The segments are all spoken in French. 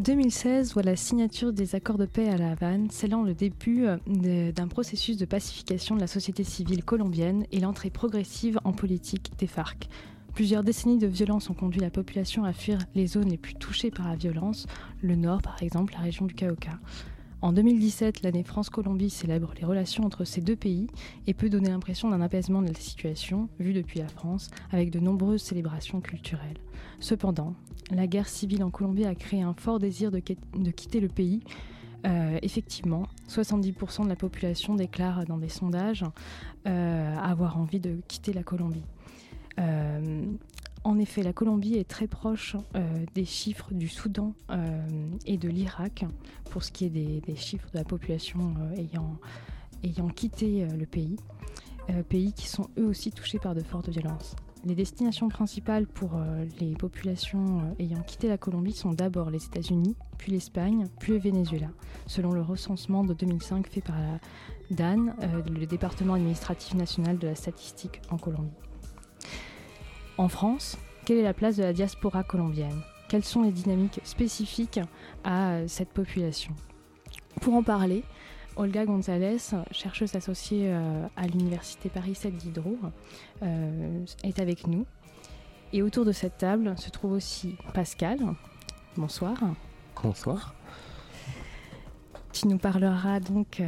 2016 voit la signature des accords de paix à La Havane, scellant le début d'un processus de pacification de la société civile colombienne et l'entrée progressive en politique des FARC. Plusieurs décennies de violence ont conduit la population à fuir les zones les plus touchées par la violence, le nord par exemple, la région du Cauca. En 2017, l'année France-Colombie célèbre les relations entre ces deux pays et peut donner l'impression d'un apaisement de la situation, vue depuis la France, avec de nombreuses célébrations culturelles. Cependant, la guerre civile en Colombie a créé un fort désir de, quitter le pays. Euh, effectivement, 70% de la population déclare dans des sondages euh, avoir envie de quitter la Colombie. Euh, en effet, la Colombie est très proche euh, des chiffres du Soudan euh, et de l'Irak pour ce qui est des, chiffres de la population ayant, ayant quitté le pays, pays qui sont eux aussi touchés par de fortes violences. Les destinations principales pour les populations ayant quitté la Colombie sont d'abord les États-Unis, puis l'Espagne, puis le Venezuela, selon le recensement de 2005 fait par la DAN, le département administratif national de la statistique en Colombie. En France, quelle est la place de la diaspora colombienne? Quelles sont les dynamiques spécifiques à euh, cette population? Pour en parler, Olga González, chercheuse associée euh, à l'Université Paris 7 Diderot, euh, est avec nous. Et autour de cette table se trouve aussi Pascal. Bonsoir. Bonsoir. Tu nous parleras donc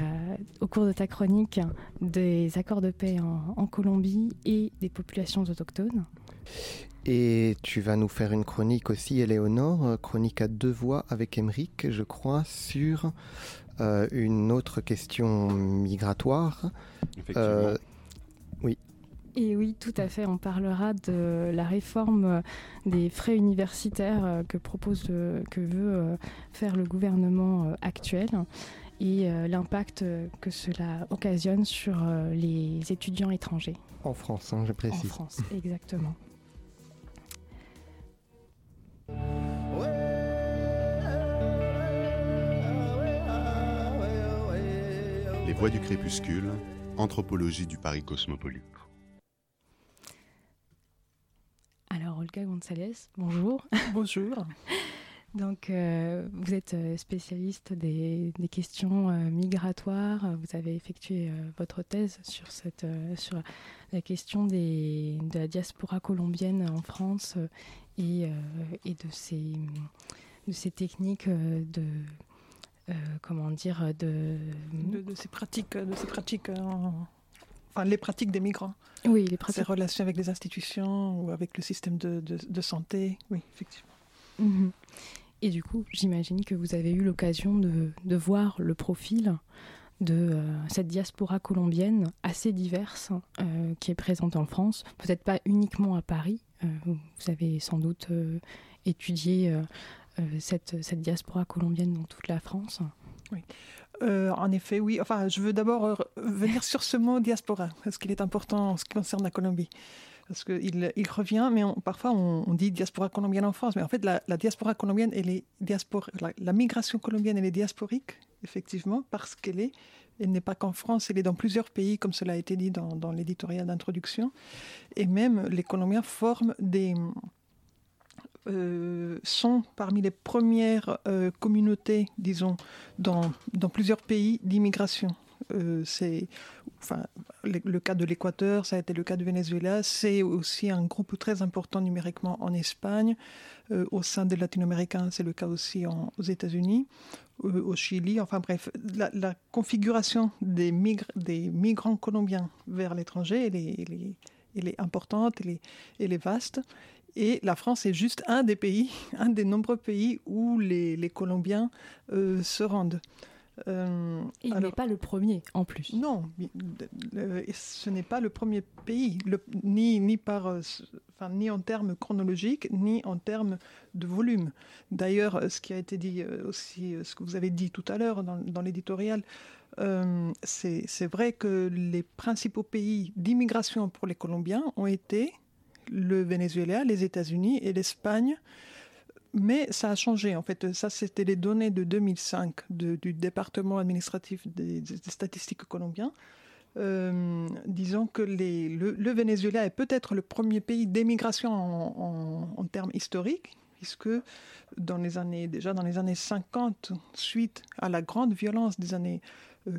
au cours de ta chronique des accords de paix en Colombie et des populations autochtones. Et tu vas nous faire une chronique aussi, Éléonore, euh, chronique à deux voix avec Émeric, je crois, sur euh, une autre question migratoire. Effectivement. oui. Et oui, tout à fait. On parlera de la réforme des frais universitaires que propose, que veut faire le gouvernement actuel et l'impact que cela occasionne sur les étudiants étrangers. En France, hein, je précise. En France, exactement. Les voix du crépuscule, anthropologie du Paris cosmopolite. Alors Olga González, bonjour. Bonjour. Donc, euh, vous êtes euh, spécialiste des, questions euh, migratoires. Vous avez effectué votre thèse sur, cette, sur la question des, de la diaspora colombienne en France et, et de, ces, de ces techniques de. comment dire de... De, ces pratiques de ces pratiques enfin les pratiques des migrants oui les pratiques ces relations avec les institutions ou avec le système de, de santé oui effectivement mhm. Et du coup, j'imagine que vous avez eu l'occasion de, voir le profil de euh, cette diaspora colombienne assez diverse euh, qui est présente en France, peut-être pas uniquement à Paris. Euh, vous avez sans doute étudié cette, cette, diaspora colombienne dans toute la France. Oui. en effet, oui. Enfin, je veux d'abord venir sur ce mot diaspora, parce qu'il est important en ce qui concerne la Colombie parce qu'il il revient, mais parfois on, dit diaspora colombienne en France, mais en fait la, diaspora colombienne, est diaspora, la, migration colombienne, elle est diasporique, effectivement, parce qu'elle est, elle n'est pas qu'en France, elle est dans plusieurs pays, comme cela a été dit dans, l'éditorial d'introduction, et même les Colombiens forment des euh, sont parmi les premières euh, communautés, disons, dans plusieurs pays d'immigration. Euh, c'est enfin, le, cas de l'Équateur, ça a été le cas du Venezuela. C'est aussi un groupe très important numériquement en Espagne. Euh, au sein des latino-américains, c'est le cas aussi aux États-Unis, euh, au Chili. Enfin bref, la, configuration des, des, migrants colombiens vers l'étranger, elle est, importante, elle est, est vaste. Et la France est juste un des pays, un des nombreux pays où les Colombiens se rendent. Euh, il n'est pas le premier en plus. Non, ce n'est pas le premier pays, ni, ni, par, euh, enfin, ni en termes chronologiques, ni en termes de volume. D'ailleurs, ce qui a été dit euh, aussi, ce que vous avez dit tout à l'heure dans, dans l'éditorial, c'est vrai que les principaux pays d'immigration pour les Colombiens ont été le Venezuela, les États-Unis et l'Espagne mais ça a changé, en fait. Ça, c'était les données de 2005 du département administratif des, statistiques colombiens. Euh, disons que le, Venezuela est peut-être le premier pays d'émigration en, termes historiques. puisque déjà dans les années 50, suite à la grande violence des années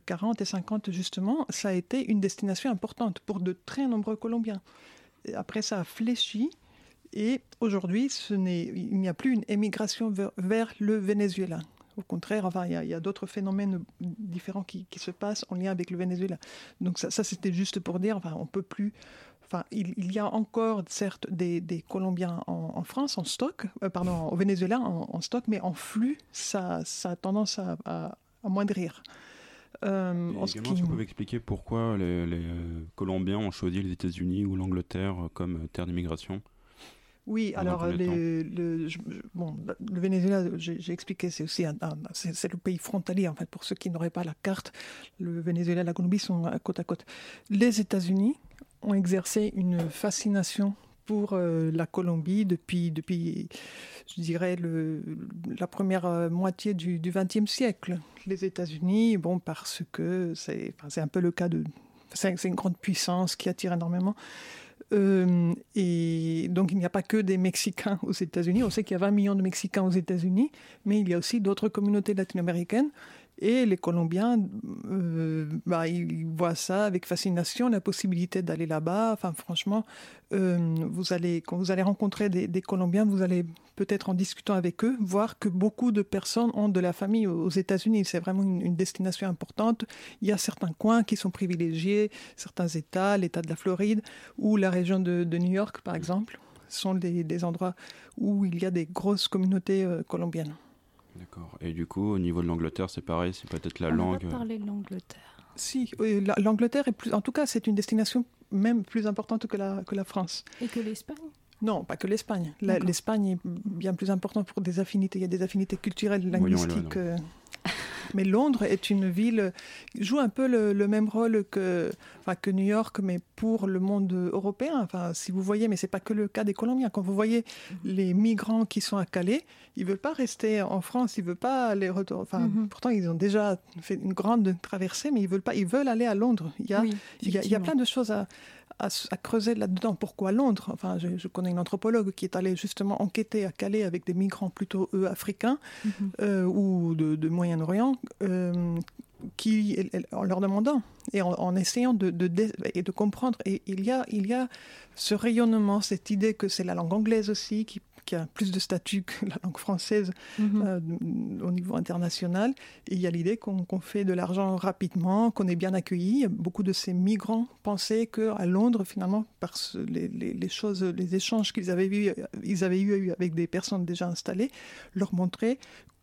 40 et 50 justement, ça a été une destination importante pour de très nombreux Colombiens. après, ça a fléchi et aujourd'hui, il n'y a plus une émigration vers, le Venezuela. Au contraire, enfin, il y a, d'autres phénomènes différents qui, se passent en lien avec le Venezuela. Donc ça, c'était juste pour dire, enfin, on peut plus. Enfin, il, y a encore certes des, Colombiens en, France en stock, euh, pardon, au Venezuela en, stock, mais en flux, ça, ça a tendance à, à, à moindrir. Euh, également, ce que vous pouvez expliquer pourquoi les, euh, Colombiens ont choisi les États-Unis ou l'Angleterre comme terre d'immigration? Oui, alors le, bon, le Venezuela, j'ai expliqué, c'est aussi un, c'est le pays frontalier en fait. Pour ceux qui n'auraient pas la carte, le Venezuela et la Colombie sont côte à côte. Les États-Unis ont exercé une fascination pour euh, la Colombie depuis, depuis je dirais, le, la première euh, moitié du XXe siècle. Les États-Unis, bon, parce que c'est un peu le cas de. C'est une grande puissance qui attire énormément. Euh, et donc, il n'y a pas que des Mexicains aux États-Unis. On sait qu'il y a 20 millions de Mexicains aux États-Unis, mais il y a aussi d'autres communautés latino-américaines. Et les Colombiens, euh, bah, ils voient ça avec fascination, la possibilité d'aller là-bas. Enfin, franchement, euh, vous allez, quand vous allez rencontrer des, Colombiens, vous allez peut-être en discutant avec eux, voir que beaucoup de personnes ont de la famille aux États-Unis. C'est vraiment une, destination importante. Il y a certains coins qui sont privilégiés, certains États, l'État de la Floride ou la région de, New York, par exemple, sont des, endroits où il y a des grosses communautés euh, colombiennes. D'accord. Et du coup, au niveau de l'Angleterre, c'est pareil, c'est peut-être la On langue. On va parler de l'Angleterre. Si, l'Angleterre est plus, en tout cas, c'est une destination même plus importante que la, que la France. Et que l'Espagne? Non, pas que l'Espagne. L'Espagne est bien plus importante pour des affinités. Il y a des affinités culturelles, linguistiques. Euh, mais Londres est une ville qui joue un peu le, même rôle que, enfin, que New York, mais pour le monde européen. Enfin, si vous voyez, mais c'est pas que le cas des Colombiens. Quand vous voyez les migrants qui sont à Calais, ils veulent pas rester en France, ils veulent pas aller retourner. Enfin, mhm. pourtant ils ont déjà fait une grande traversée, mais ils veulent pas. Ils veulent aller à Londres. Il y a, il y a plein de choses à à, creuser là-dedans. Pourquoi Londres? Enfin, je, connais une anthropologue qui est allée justement enquêter à Calais avec des migrants plutôt eux africains mhm. euh, ou de, Moyen-Orient, euh, qui, en leur demandant et en, essayant de, et de comprendre. Et il y a, il y a ce rayonnement, cette idée que c'est la langue anglaise aussi qui qui a plus de statut que la langue française mhm. euh, au niveau international. Et il y a l'idée qu'on fait de l'argent rapidement, qu'on est bien accueilli. Beaucoup de ces migrants pensaient qu'à Londres, finalement, par les, les, choses, les échanges qu'ils avaient, eu, ils avaient eu avec des personnes déjà installées, leur montraient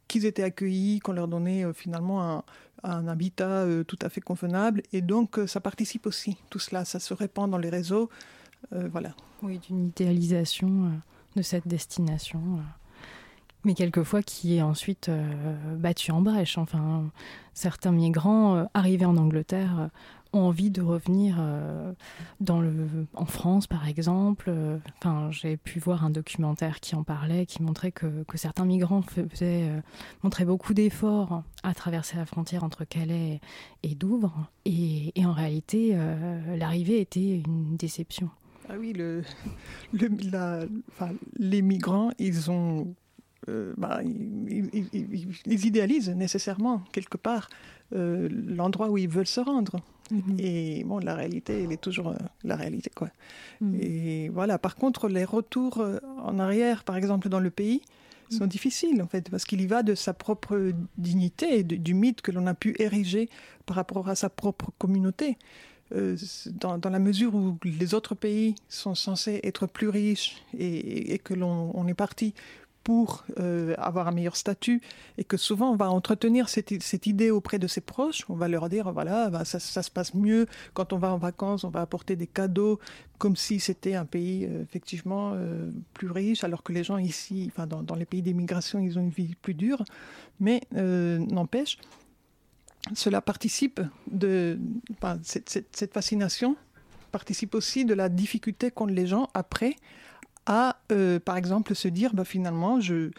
qu'ils étaient accueillis, qu'on leur donnait euh, finalement un, un habitat euh, tout à fait convenable. Et donc, ça participe aussi, tout cela, ça se répand dans les réseaux. voilà. Oui, d'une idéalisation de cette destination, euh, mais quelquefois qui est ensuite euh, battu en brèche. Enfin, certains migrants euh, arrivés en Angleterre ont envie de revenir en France, par exemple. Enfin, j'ai pu voir un documentaire qui en parlait, qui montrait que, que certains migrants faisaient, montraient beaucoup d'efforts à traverser la frontière entre Calais et Douvres. Et en réalité, l'arrivée était une déception. Ah oui, le, la, les migrants, ils ont, euh, bah, ils, idéalisent nécessairement quelque part euh, l'endroit où ils veulent se rendre. Mhm. Et bon, la réalité, elle est toujours euh, la réalité, quoi. Mhm. Et voilà. Par contre, les retours en arrière, par exemple, dans le pays, sont mhm. difficiles en fait parce qu'il y va de sa propre dignité, du mythe que l'on a pu ériger par rapport à sa propre communauté. Euh, dans, la mesure où les autres pays sont censés être plus riches et, que l'on on est parti pour euh, avoir un meilleur statut et que souvent on va entretenir cette, idée auprès de ses proches, on va leur dire voilà bah, ça, se passe mieux quand on va en vacances, on va apporter des cadeaux comme si c'était un pays euh, effectivement plus riche alors que les gens ici, enfin dans les pays d'immigration ils ont une vie plus dure, mais n'empêche cela participe de cette, fascination participe aussi de la difficulté qu'ont les gens après à, euh, par exemple, se dire bah, finalement, je,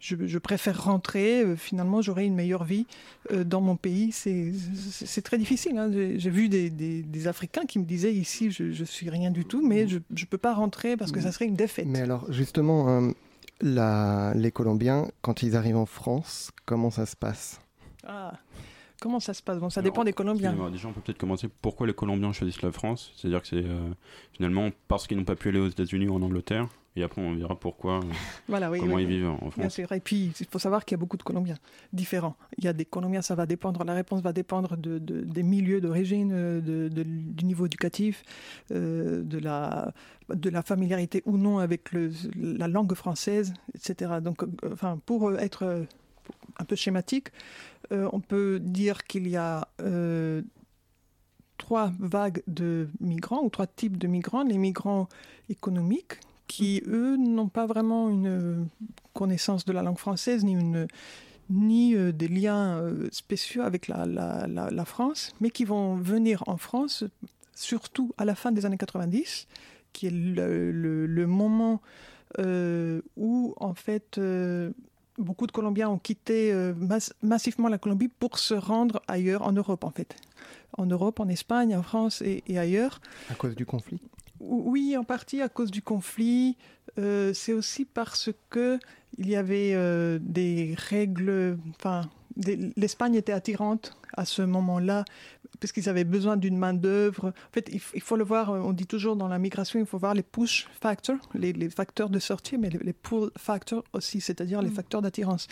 je, préfère rentrer, euh, finalement, j'aurai une meilleure vie euh, dans mon pays. C'est très difficile. Hein. J'ai vu des, des, Africains qui me disaient ici, je, je suis rien du tout, mais je ne peux pas rentrer parce que ça serait une défaite. Mais alors, justement, les Colombiens, quand ils arrivent en France, comment ça se passe? Ah. Comment ça se passe? Bon, Ça dépend des Colombiens. Déjà, on peut peut-être commencer. Pourquoi les Colombiens choisissent la France? C'est-à-dire que c'est euh, finalement parce qu'ils n'ont pas pu aller aux États-Unis ou en Angleterre. Et après, on verra pourquoi, voilà, comment ils vivent en France. Et puis, il faut savoir qu'il y a beaucoup de Colombiens différents. Il y a des Colombiens, ça va dépendre, la réponse va dépendre de, des milieux d'origine, de, du niveau éducatif, euh, de, la, de la familiarité ou non avec le, la langue française, etc. Donc, euh, enfin, pour être un peu schématique, euh, on peut dire qu'il y a euh, trois vagues de migrants ou trois types de migrants. Les migrants économiques, qui eux n'ont pas vraiment une connaissance de la langue française ni, une, ni euh, des liens spéciaux avec la, France, mais qui vont venir en France surtout à la fin des années 90, qui est le, moment où en fait beaucoup de Colombiens ont quitté euh, massivement la Colombie pour se rendre ailleurs, en Europe en fait. En Europe, en Espagne, en France et, ailleurs. À cause du conflit? Oui, en partie à cause du conflit. Euh, c'est aussi parce que il y avait euh, des règles. Enfin, l'Espagne était attirante à ce moment-là, parce qu'ils avaient besoin d'une main-d'œuvre. En fait, il, faut le voir, on dit toujours dans la migration, il faut voir les push factors, les, facteurs de sortie, mais les, pull factors aussi, c'est-à-dire les mm. facteurs d'attirance.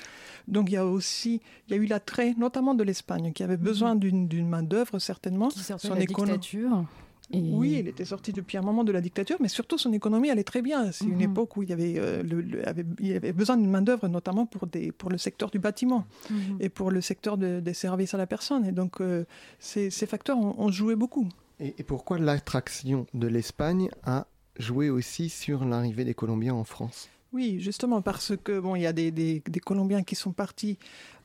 Donc il y a aussi, il y a eu l'attrait, notamment de l'Espagne, qui avait mm. besoin d'une main-d'œuvre, certainement. Qui sortait de la dictature. Oui, il était sorti depuis un moment de la dictature, mais surtout son économie allait très bien. C'est une mhm. époque où il y avait, euh, il avait besoin d'une main-d'œuvre, notamment pour, des, pour le secteur du bâtiment mhm. et pour le secteur des services à la personne. Et donc, euh, ces, facteurs ont, joué beaucoup. Et, et pourquoi l'attraction de l'Espagne a joué aussi sur l'arrivée des Colombiens en France? Oui, justement parce que bon, il y a des, Colombiens qui sont partis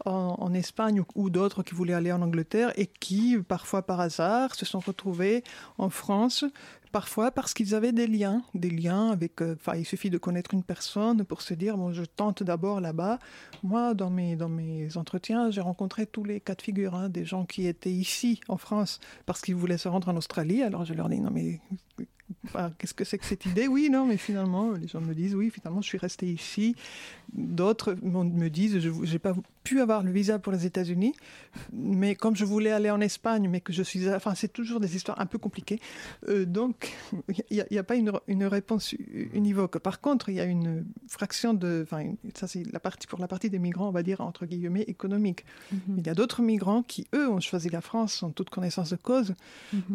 en, Espagne ou, d'autres qui voulaient aller en Angleterre et qui, parfois par hasard, se sont retrouvés en France. Parfois parce qu'ils avaient des liens, des liens avec. Euh, enfin, il suffit de connaître une personne pour se dire bon, je tente d'abord là-bas. Moi, dans mes dans mes entretiens, j'ai rencontré tous les cas de figure, hein, des gens qui étaient ici en France parce qu'ils voulaient se rendre en Australie. Alors je leur dis non mais qu'est-ce que c'est que cette idée? Oui, non, mais finalement, les gens me disent, oui, finalement, je suis resté ici. D'autres me disent, je n'ai pas pu avoir le visa pour les États-Unis, mais comme je voulais aller en Espagne, mais que je suis... Enfin, c'est toujours des histoires un peu compliquées. Euh, donc, il n'y a, pas une, une, réponse univoque. Par contre, il y a une fraction de... Enfin, ça, c'est la partie, pour la partie des migrants, on va dire, entre guillemets, économique. Mm-hmm. Il y a d'autres migrants qui, eux, ont choisi la France en toute connaissance de cause,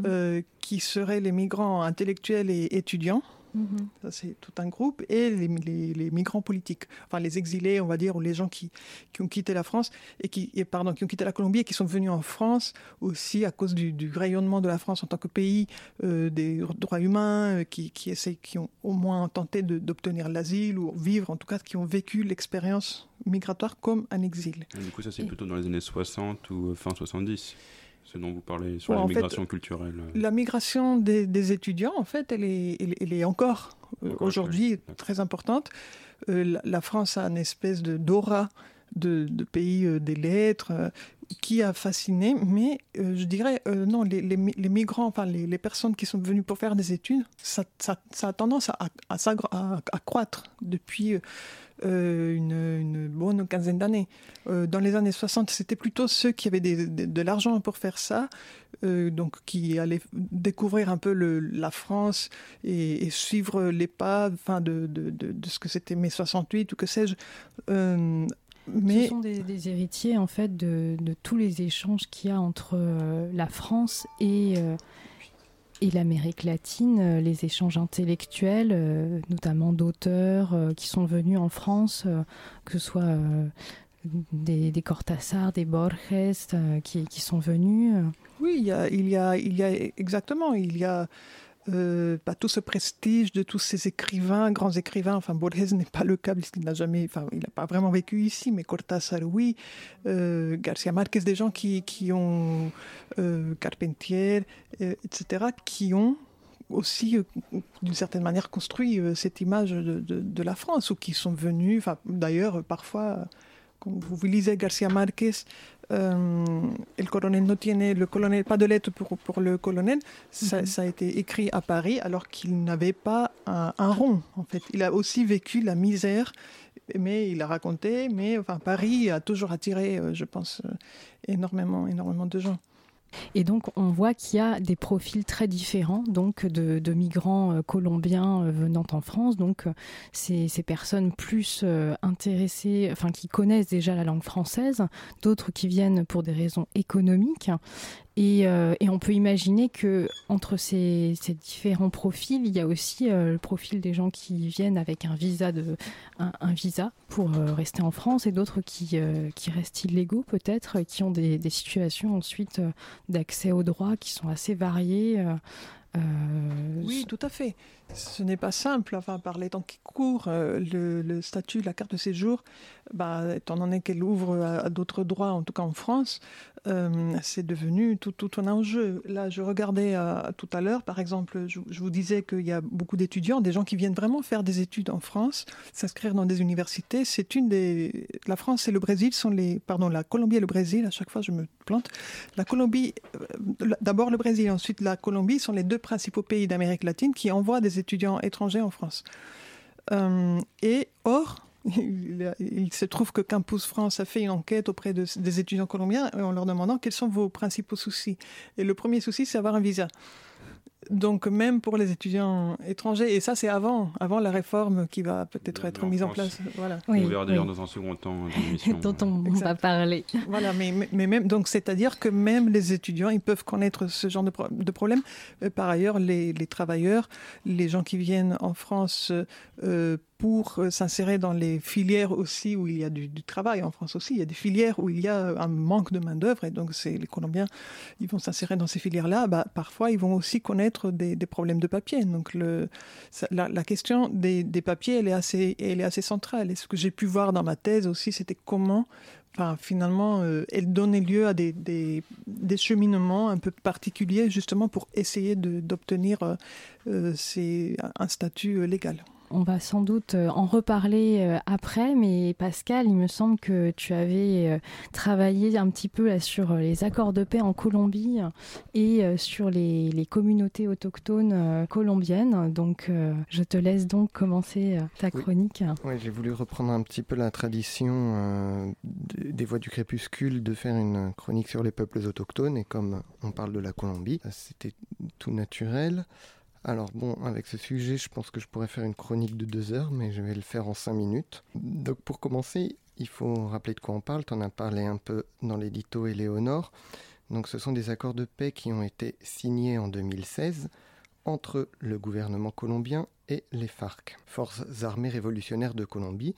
euh, qui seraient les migrants intellectuels et étudiants Mhm. Ça, c'est tout un groupe. Et les, migrants politiques, enfin les exilés, on va dire, ou les gens qui, qui ont quitté la France et qui, et, pardon, qui ont quitté la Colombie et qui sont venus en France aussi à cause du, rayonnement de la France en tant que pays euh, des droits humains, euh, qui, qui, qui ont au moins tenté d'obtenir l'asile ou vivre, en tout cas, qui ont vécu l'expérience migratoire comme un exil. du coup, ça, c'est plutôt dans les années 60 ou euh, fin 70 ce dont vous parlez sur la migration culturelle La migration des, étudiants, en fait, elle est, elle, est encore euh, aujourd'hui très importante. Euh, la, France a une espèce de d'aura de, pays euh, des lettres qui a fasciné, mais je dirais non, les, les, migrants, enfin les, personnes qui sont venues pour faire des études, ça, ça, a tendance à, à, à croître depuis euh, une, bonne quinzaine d'années. Euh, dans les années 60, c'était plutôt ceux qui avaient de l'argent pour faire ça, euh, donc qui allaient découvrir un peu le, la France et, suivre les pas enfin, de, de, de, ce que c'était mai 68 ou que sais-je. Mais... Ce sont des, héritiers en fait de, tous les échanges qu'il y a entre la France et, et l'Amérique latine, euh, les échanges intellectuels, euh, notamment d'auteurs euh, qui sont venus en France, que ce soit des, des Cortázar, des Borges, qui, sont venus. Oui, il y a, il y a, il y a exactement, il y a euh, pas tout ce prestige de tous ces écrivains, grands écrivains. Enfin, Borges n'est pas le cas puisqu'il n'a jamais, enfin, il n'a pas vraiment vécu ici, mais Cortázar, oui. Euh, Garcia Marquez, des gens qui, qui ont euh, Carpentier, etc., qui ont aussi, d'une certaine manière, construit cette image de, de, la France, ou qui sont venus, enfin, d'ailleurs, parfois, quand vous lisez Garcia Marquez, euh, le colonel ne tiene, le colonel, pas de lettre pour, pour le colonel, ça, mhm. a été écrit à Paris alors qu'il n'avait pas un, rond, en fait. Il a aussi vécu la misère mais il a raconté. Mais enfin, Paris a toujours attiré, je pense, énormément, énormément de gens. Et donc, on voit qu'il y a des profils très différents donc de, migrants euh, colombiens euh, venant en France. Donc, euh, ces, ces personnes plus intéressées, enfin, qui connaissent déjà la langue française, d'autres qui viennent pour des raisons économiques. Euh, et, on peut imaginer que entre ces, différents profils, il y a aussi euh, le profil des gens qui viennent avec un visa, de, un, visa pour euh, rester en France et d'autres qui, qui restent illégaux peut-être, qui ont des, des situations ensuite d'accès aux droits qui sont assez variées. oui, tout à fait ce n'est pas simple. Enfin, par les temps qui courent, euh, le, statut, la carte de séjour, bah, étant donné qu'elle ouvre à, d'autres droits, en tout cas en France, euh, c'est devenu tout, tout, un enjeu. Là, je regardais euh, tout à l'heure, par exemple, je, vous disais qu'il y a beaucoup d'étudiants, des gens qui viennent vraiment faire des études en France, s'inscrire dans des universités. C'est une des. La France et le Brésil sont les. Pardon, la Colombie et le Brésil, à chaque fois je me plante. La Colombie, d'abord le Brésil, ensuite la Colombie sont les deux principaux pays d'Amérique latine qui envoient des étudiants étrangers en France. Euh, et or, il, se trouve que Campus France a fait une enquête auprès des étudiants colombiens en leur demandant quels sont vos principaux soucis. Et le premier souci, c'est avoir un visa. Donc même pour les étudiants étrangers, et ça c'est avant, avant la réforme qui va peut-être être mise en place. Voilà. on verra d'ailleurs dans un second temps dont on va parler. Voilà, mais, mais même donc c'est-à-dire que même les étudiants, ils peuvent connaître ce genre de, de problème. Euh, par ailleurs, les, les, travailleurs, les gens qui viennent en France euh, pour euh, s'insérer dans les filières aussi où il y a du, travail. En France aussi, il y a des filières où il y a un manque de main-d'œuvre et donc c'est les Colombiens, ils vont s'insérer dans ces filières-là. Bah, parfois, ils vont aussi connaître des, problèmes de papier. Donc la, question des, papiers, elle est, assez, elle est assez centrale. Et ce que j'ai pu voir dans ma thèse aussi, c'était comment finalement, euh, elle donnait lieu à des, des, cheminements un peu particuliers, justement pour essayer d'obtenir euh, un statut légal on va sans doute euh, en reparler euh, après, mais Pascal, il me semble que tu avais euh, travaillé un petit peu sur les accords de paix en Colombie et sur les, communautés autochtones colombiennes. Donc, je te laisse donc commencer ta chronique. Oui, j'ai voulu reprendre un petit peu la tradition des Voix du Crépuscule de faire une chronique sur les peuples autochtones, et comme on parle de la Colombie, c'était tout naturel. Alors bon, avec ce sujet, je pense que je pourrais faire une chronique de deux heures, mais je vais le faire en cinq minutes. Donc pour commencer, il faut rappeler de quoi on parle. Tu en as parlé un peu dans l'édito Éléonore. Donc ce sont des accords de paix qui ont été signés en 2016 entre le gouvernement colombien et les FARC, Forces armées révolutionnaires de Colombie,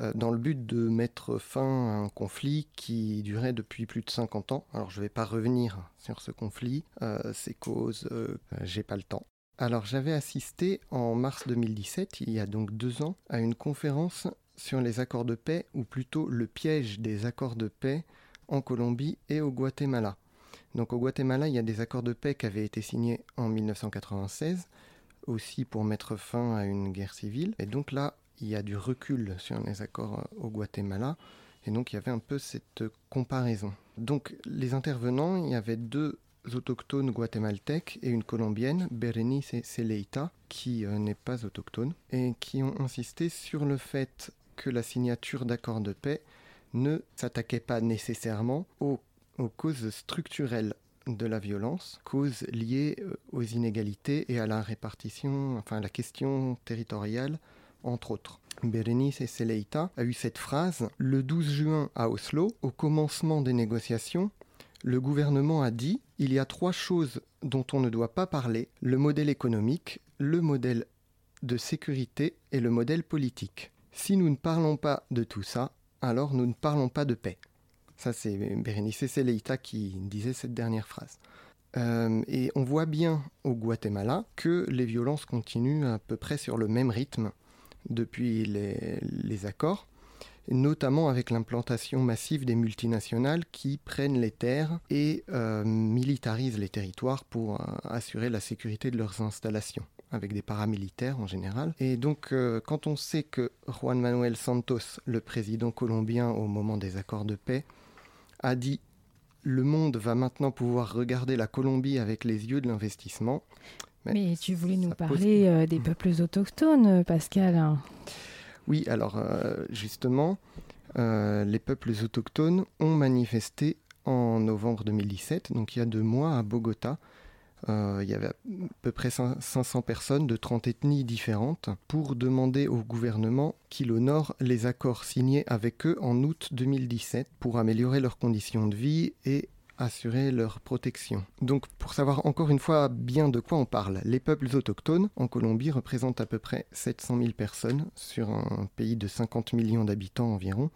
euh, dans le but de mettre fin à un conflit qui durait depuis plus de 50 ans. Alors je ne vais pas revenir sur ce conflit, euh, ses causes, euh, j'ai pas le temps. Alors j'avais assisté en mars 2017, il y a donc deux ans, à une conférence sur les accords de paix, ou plutôt le piège des accords de paix en Colombie et au Guatemala. Donc au Guatemala, il y a des accords de paix qui avaient été signés en 1996, aussi pour mettre fin à une guerre civile. Et donc là, il y a du recul sur les accords au Guatemala. Et donc il y avait un peu cette comparaison. Donc les intervenants, il y avait deux autochtones guatémaltèques et une colombienne, Berenice Celeita, qui euh, n'est pas autochtone, et qui ont insisté sur le fait que la signature d'accords de paix ne s'attaquait pas nécessairement aux, causes structurelles de la violence, causes liées euh, aux inégalités et à la répartition, enfin la question territoriale, entre autres. Berenice Celeita a eu cette phrase le 12 juin à Oslo, au commencement des négociations, le gouvernement a dit il y a trois choses dont on ne doit pas parler, le modèle économique, le modèle de sécurité et le modèle politique. Si nous ne parlons pas de tout ça, alors nous ne parlons pas de paix. Ça, c'est Berenice Seleita qui disait cette dernière phrase. Euh, et on voit bien au Guatemala que les violences continuent à peu près sur le même rythme depuis les accords notamment avec l'implantation massive des multinationales qui prennent les terres et euh, militarisent les territoires pour euh, assurer la sécurité de leurs installations avec des paramilitaires en général. Et donc, euh, quand on sait que Juan Manuel Santos, le président colombien au moment des accords de paix, a dit le monde va maintenant pouvoir regarder la Colombie avec les yeux de l'investissement. Mais, tu voulais nous parler des peuples autochtones, Pascal. Oui, alors justement, les peuples autochtones ont manifesté en novembre 2017, donc il y a deux mois à Bogota, euh, il y avait à peu près 500 personnes de 30 ethnies différentes pour demander au gouvernement qu'il honore les accords signés avec eux en août 2017 pour améliorer leurs conditions de vie et assurer leur protection. Donc pour savoir encore une fois bien de quoi on parle, les peuples autochtones en Colombie représentent à peu près 700 000 personnes sur un pays de 50 millions d'habitants environ,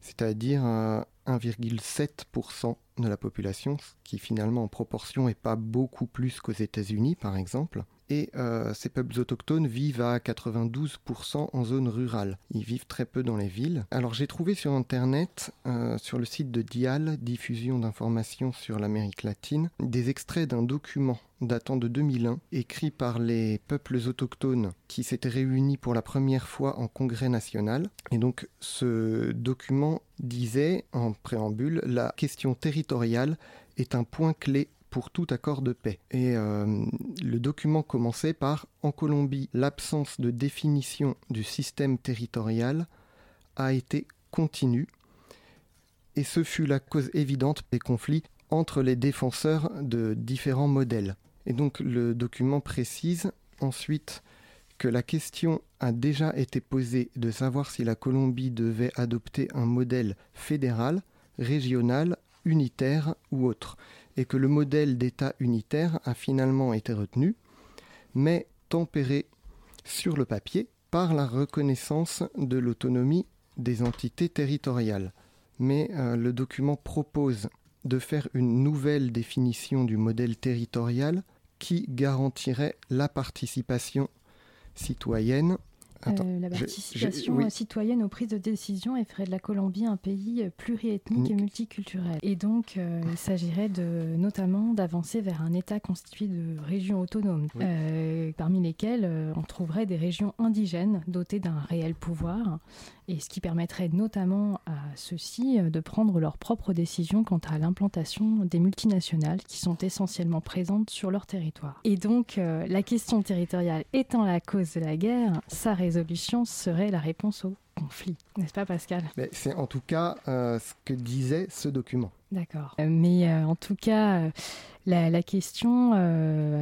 c'est-à-dire 1,7% de la population, ce qui finalement en proportion n'est pas beaucoup plus qu'aux États-Unis par exemple. Et euh, ces peuples autochtones vivent à 92% en zone rurale. Ils vivent très peu dans les villes. Alors j'ai trouvé sur Internet, euh, sur le site de DIAL, Diffusion d'informations sur l'Amérique latine, des extraits d'un document datant de 2001, écrit par les peuples autochtones qui s'étaient réunis pour la première fois en congrès national. Et donc ce document disait en préambule, la question territoriale est un point clé pour tout accord de paix. Et euh, le document commençait par En Colombie, l'absence de définition du système territorial a été continue, et ce fut la cause évidente des conflits entre les défenseurs de différents modèles. Et donc le document précise ensuite que la question a déjà été posée de savoir si la Colombie devait adopter un modèle fédéral, régional, unitaire ou autre et que le modèle d'État unitaire a finalement été retenu, mais tempéré sur le papier par la reconnaissance de l'autonomie des entités territoriales. Mais euh, le document propose de faire une nouvelle définition du modèle territorial qui garantirait la participation citoyenne euh, la participation citoyenne aux prises de décision et ferait de la Colombie un pays pluriethnique et multiculturel. Et donc, euh, il s'agirait de, notamment d'avancer vers un État constitué de régions autonomes, euh, parmi lesquelles on trouverait des régions indigènes dotées d'un réel pouvoir et ce qui permettrait notamment à ceux-ci euh, de prendre leurs propres décisions quant à l'implantation des multinationales qui sont essentiellement présentes sur leur territoire. Et donc, euh, la question territoriale étant la cause de la guerre, sa résolution serait la réponse au conflit, n'est-ce pas Pascal? C'est en tout cas euh, ce que disait ce document. D'accord. mais en tout cas, la, question,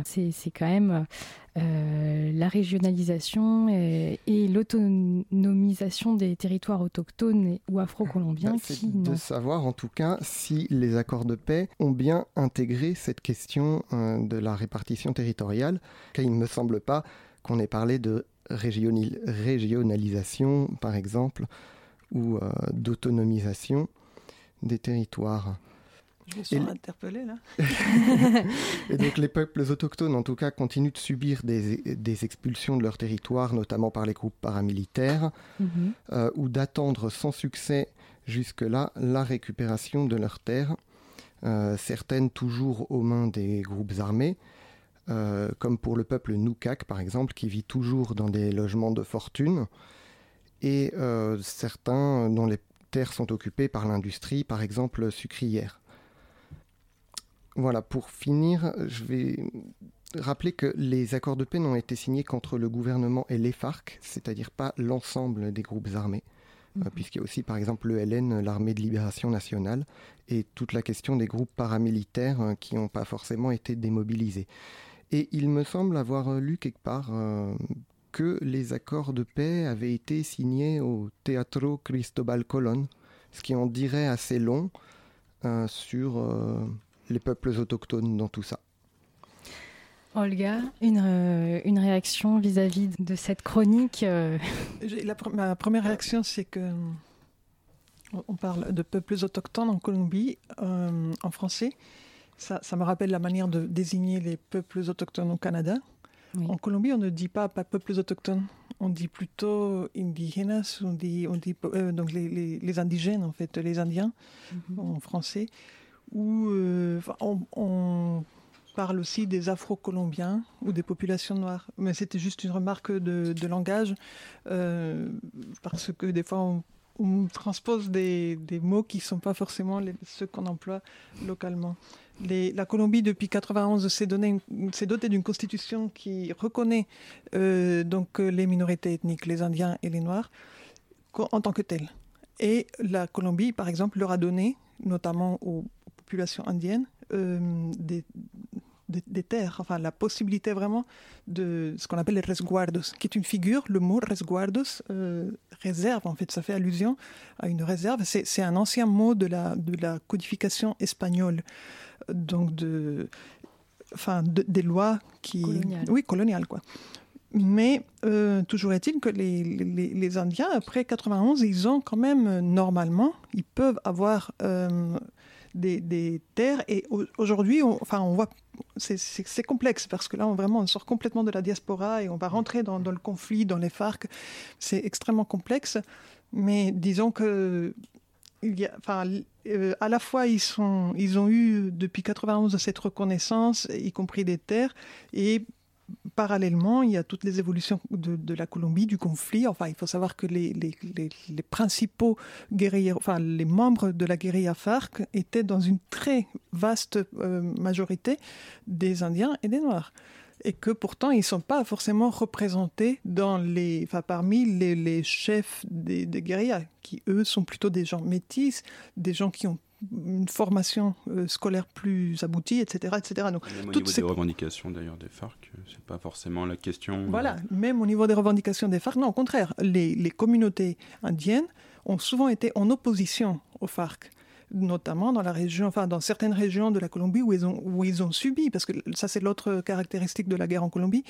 c'est quand même euh, la régionalisation et, l'autonomisation des territoires autochtones ou afro-colombiens. Bah, c'est de savoir en tout cas si les accords de paix ont bien intégré cette question euh, de la répartition territoriale, car il ne me semble pas qu'on ait parlé de régionalisation, par exemple, ou euh, d'autonomisation des territoires. Je me sens interpellé là. et donc les peuples autochtones, en tout cas, continuent de subir des, expulsions de leur territoire, notamment par les groupes paramilitaires, mhm. euh, ou d'attendre sans succès jusque-là la récupération de leurs terres, euh, certaines toujours aux mains des groupes armés. Euh, comme pour le peuple Noukak, par exemple, qui vit toujours dans des logements de fortune, et certains dont les terres sont occupées par l'industrie, par exemple sucrière. Voilà, pour finir, je vais rappeler que les accords de paix n'ont été signés qu'entre le gouvernement et les FARC, c'est-à-dire pas l'ensemble des groupes armés, euh, mhm. puisqu'il y a aussi par exemple l'ELN, l'armée de libération nationale, et toute la question des groupes paramilitaires euh, qui n'ont pas forcément été démobilisés. Et il me semble avoir lu quelque part euh, que les accords de paix avaient été signés au Teatro Cristobal Colón, ce qui en dirait assez long sur les peuples autochtones dans tout ça. Olga, une, euh, une réaction vis-à-vis de cette chronique euh Ma première réaction, c'est que on parle de peuples autochtones en Colombie, euh, en français. Ça, ça, me rappelle la manière de désigner les peuples autochtones au Canada. En Colombie, on ne dit pas, pas peuples autochtones, on dit plutôt indígenas, on dit, on dit donc les, les, indigènes en fait, les Indiens mhm. en français où euh, on, parle aussi des Afro-Colombiens ou des populations noires. Mais c'était juste une remarque de, langage, euh, parce que des fois on, transpose des, mots qui ne sont pas forcément ceux qu'on emploie localement. la Colombie, depuis 91, s'est dotée d'une constitution qui reconnaît euh, donc les minorités ethniques, les Indiens et les Noirs, en tant que tel. Et la Colombie, par exemple, leur a donné, notamment aux populations indiennes, euh, des, des, terres, enfin la possibilité vraiment de ce qu'on appelle les resguardos, qui est une figure, le mot resguardos, euh, réserve, en fait, ça fait allusion à une réserve. C'est un ancien mot de la, de la codification espagnole, donc de, enfin, des lois qui... Oui, coloniales, quoi. Mais euh, toujours est-il que les, les, les, Indiens, après 91, ils ont quand même, normalement, ils peuvent avoir des, terres. Et aujourd'hui, on, enfin, on voit, c'est complexe parce que là, on, vraiment, on sort complètement de la diaspora et on va rentrer dans, le conflit, dans les FARC. C'est extrêmement complexe. Mais disons que il y a, enfin, euh, à la fois ils, sont, ils ont eu depuis 91 cette reconnaissance, y compris des terres, et parallèlement, il y a toutes les évolutions de, la Colombie, du conflit. Enfin, il faut savoir que les, principaux guerriers, enfin, les membres de la guérilla FARC étaient dans une très vaste euh, majorité des Indiens et des Noirs. Et que pourtant, ils ne sont pas forcément représentés dans les, enfin, parmi les, chefs des, des guérillas, qui eux sont plutôt des gens métis, des gens qui ont une formation euh, scolaire plus aboutie, etc. etc. Donc, même au niveau des revendications d'ailleurs des FARC, euh, c'est pas forcément la question. Voilà, euh, même au niveau des revendications des FARC, non, au contraire, les, les communautés indiennes ont souvent été en opposition aux FARC notamment dans la région, enfin dans certaines régions de la Colombie où ils ont, où ils ont subi, parce que ça c'est l'autre caractéristique de la guerre en Colombie,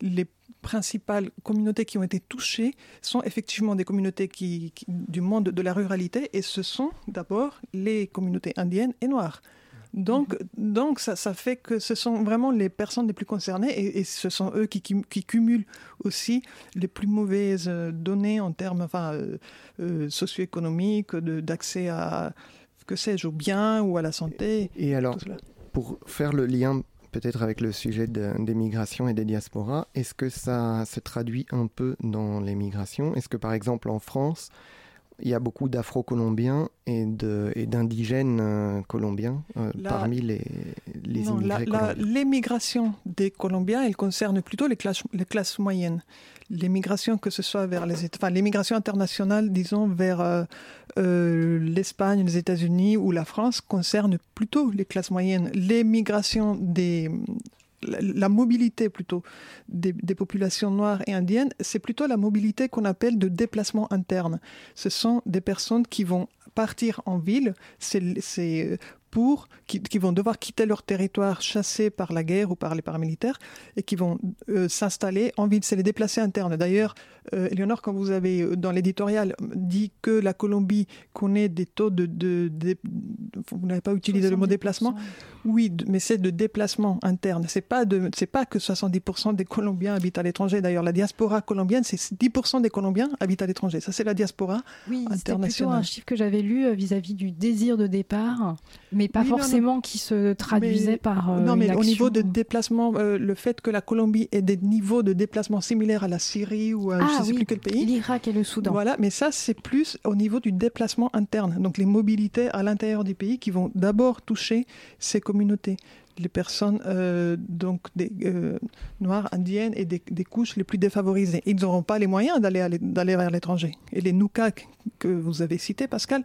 les principales communautés qui ont été touchées sont effectivement des communautés qui, du monde de la ruralité, et ce sont d'abord les communautés indiennes et noires. Donc, donc ça, ça, fait que ce sont vraiment les personnes les plus concernées et, ce sont eux qui, qui, cumulent aussi les plus mauvaises données en termes enfin, euh, euh, socio-économiques, d'accès à, que sais-je, au bien ou à la santé. Et alors, pour faire le lien peut-être avec le sujet des migrations et des diasporas, est-ce que ça se traduit un peu dans les migrations? Est-ce que par exemple en France, il y a beaucoup d'Afro-Colombiens et d'indigènes euh, colombiens euh, parmi les, les immigrés la, L'émigration des Colombiens, elle concerne plutôt les classes, les classes moyennes l'émigration, que ce soit vers les, enfin, l'émigration internationale, disons, vers euh, euh, l'Espagne, les États-Unis ou la France, concerne plutôt les classes moyennes. L'émigration des, la, mobilité plutôt des, populations noires et indiennes, c'est plutôt la mobilité qu'on appelle de déplacement interne. Ce sont des personnes qui vont partir en ville, c'est pour qui, vont devoir quitter leur territoire chassés par la guerre ou par les paramilitaires et qui vont euh, s'installer en ville. C'est les déplacés internes. D'ailleurs, euh, Eleonore, quand vous avez euh, dans l'éditorial dit que la Colombie connaît des taux de, de, vous n'avez pas utilisé le mot déplacement. Oui, mais c'est de déplacement interne. C'est pas de, pas que 70% des Colombiens habitent à l'étranger. D'ailleurs, la diaspora colombienne, c'est 10% des Colombiens habitent à l'étranger. Ça, c'est la diaspora oui, internationale. C'est plutôt un chiffre que j'avais lu vis-à-vis du désir de départ mais pas forcément qui se traduisait par. Euh, non, mais au niveau de déplacement, euh, le fait que la Colombie ait des niveaux de déplacement similaires à la Syrie ou à je ne ah sais plus quel pays. L'Irak et le Soudan. Voilà, mais ça, c'est plus au niveau du déplacement interne. Donc les mobilités à l'intérieur du pays qui vont d'abord toucher ces communautés les personnes euh, donc des, euh, noires, indiennes et des, couches les plus défavorisées. Ils n'auront pas les moyens d'aller vers l'étranger. Et les Nukak que vous avez cités, Pascal,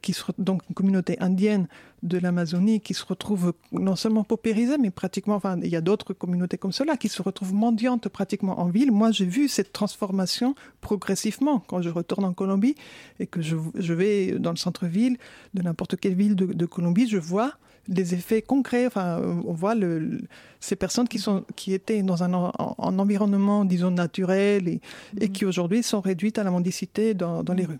qui sont donc une communauté indienne de l'Amazonie qui se retrouve non seulement paupérisée, mais pratiquement, enfin, il y a d'autres communautés comme cela qui se retrouvent mendiantes pratiquement en ville. Moi, j'ai vu cette transformation progressivement quand je retourne en Colombie et que je, je vais dans le centre-ville de n'importe quelle ville de Colombie, je vois les effets concrets. Enfin, on voit le, ces personnes qui, sont, qui étaient dans un, environnement, disons, naturel et, et mhm. qui aujourd'hui sont réduites à la mendicité dans, dans les rues.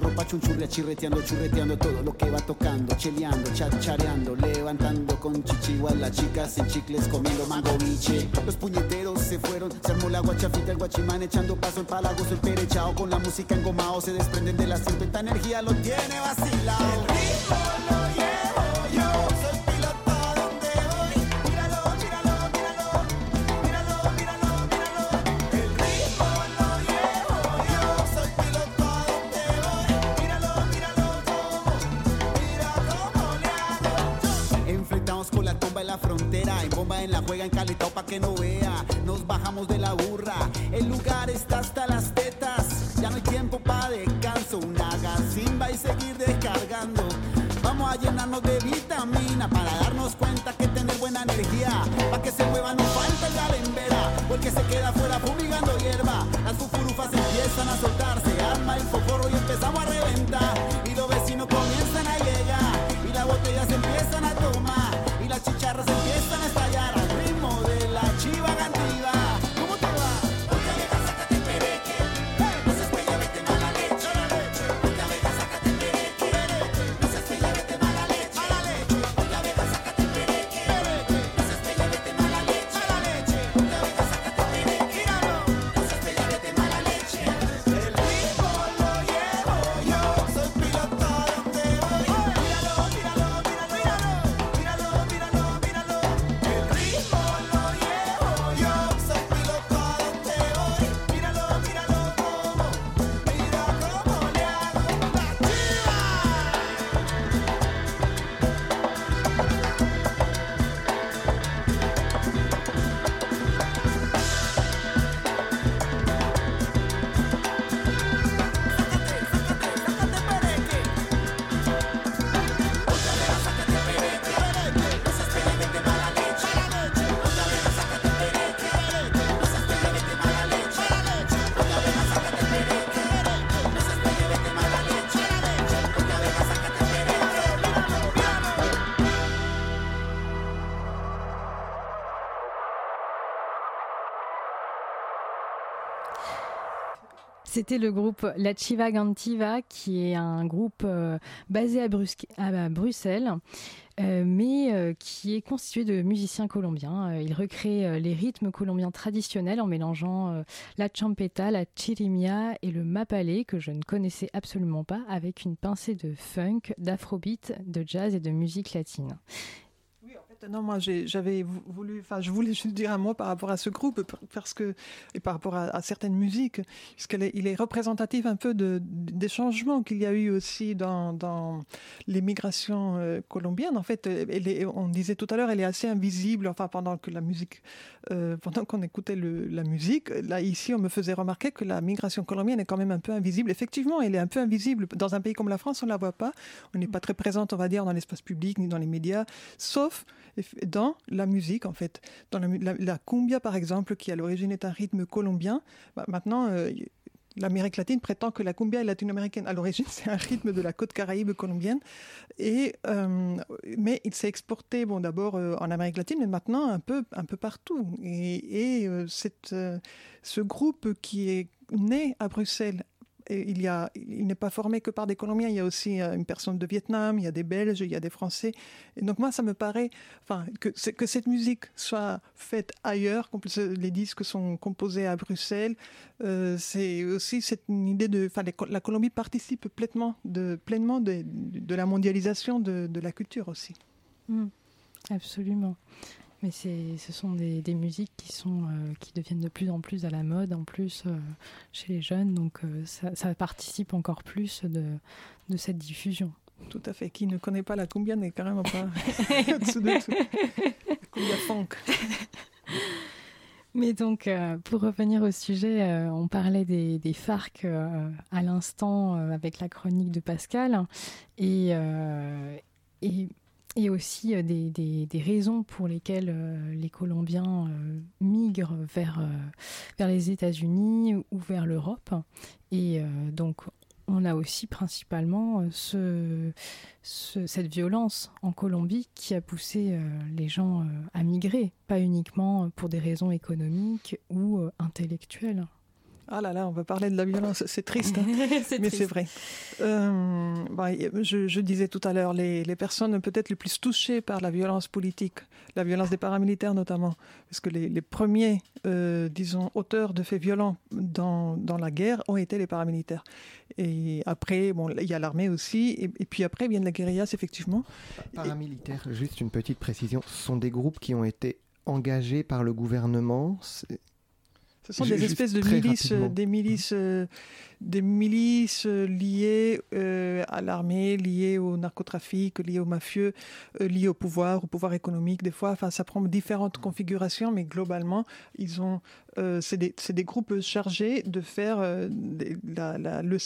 Chunchurria, chirreteando, churreteando todo lo que va tocando, cheleando, chachareando, levantando con chichiguas las chicas en chicles comiendo mango biche. Los puñeteros se fueron, se armó la guachafita, el guachimán echando paso, el palagoso, el perechao con la música engomado, se desprenden de la esta energía lo tiene vacilado. C'était le groupe La Chiva Gantiva, qui est un groupe euh, basé à, Bruxelles. Euh, mais euh, qui est constitué de musiciens colombiens. il recrée les rythmes colombiens traditionnels en mélangeant la champeta, la chirimia et le mapalé, que je ne connaissais absolument pas, avec une pincée de funk, d'afrobeat, de jazz et de musique latine. Non, moi j'avais voulu, enfin je voulais juste dire un mot par rapport à ce groupe parce que et par rapport à, certaines musiques, puisqu'il est, il est représentatif un peu de, des changements qu'il y a eu aussi dans, dans l'émigration euh, colombienne. En fait, elle est, on disait tout à l'heure, elle est assez invisible. Enfin, pendant que la musique, euh, pendant qu'on écoutait le, la musique, là ici, on me faisait remarquer que la migration colombienne est quand même un peu invisible. Effectivement, elle est un peu invisible dans un pays comme la France, on la voit pas. On n'est pas très présente, on va dire, dans l'espace public ni dans les médias, sauf dans la musique en fait. Dans la, cumbia par exemple, qui à l'origine est un rythme colombien, bah, maintenant euh, l'Amérique latine prétend que la cumbia est latino-américaine. À l'origine, c'est un rythme de la côte caraïbe colombienne. Et, euh, mais il s'est exporté, bon, d'abord euh, en Amérique latine, mais maintenant un peu, un peu partout. Et, et ce groupe qui est né à Bruxelles il n'est pas formé que par des Colombiens. Il y a aussi euh, une personne de Vietnam, il y a des Belges, il y a des Français. Et donc moi, ça me paraît, enfin, que, cette musique soit faite ailleurs, les disques sont composés à Bruxelles, euh, c'est aussi cette idée de, enfin, la Colombie participe pleinement de, pleinement de, de la mondialisation de, la culture aussi. Mmh. absolument. Mais ce sont des, des, musiques qui, sont, euh, qui deviennent de plus en plus à la mode, en plus euh, chez les jeunes, donc euh, ça, ça, participe encore plus de, de, cette diffusion. Tout à fait. Qui ne connaît pas la cumbia n'est carrément pas au-dessous de tout. La cumbia funk. Mais donc, euh, pour revenir au sujet, euh, on parlait des, FARC euh, à l'instant avec la chronique de Pascal et, et, et, aussi des, des, raisons pour lesquelles les Colombiens migrent vers, vers les États-Unis ou vers l'Europe. Et donc, on a aussi principalement euh, ce, cette violence en Colombie qui a poussé euh, les gens euh, à migrer, pas uniquement pour des raisons économiques ou intellectuelles. Ah là là, on va parler de la violence, c'est triste, hein. mais c'est vrai. Euh, bah, je, disais tout à l'heure, les, personnes peut-être les plus touchées par la violence politique, la violence des paramilitaires notamment, parce que les, premiers, euh, disons, auteurs de faits violents dans, dans, la guerre ont été les paramilitaires. Et après, bon, il y a l'armée aussi, et, puis après viennent les guérillas, effectivement. Paramilitaires, juste une petite précision, ce sont des groupes qui ont été engagés par le gouvernement ce sont des espèces de milices, euh, des milices, euh, des milices euh, liées à l'armée, liées au narcotrafic, liées aux mafieux, liées au pouvoir, au pouvoir économique. Des fois, enfin, ça prend différentes configurations, mais globalement, ils ont euh, c'est des, groupes chargés de faire euh, le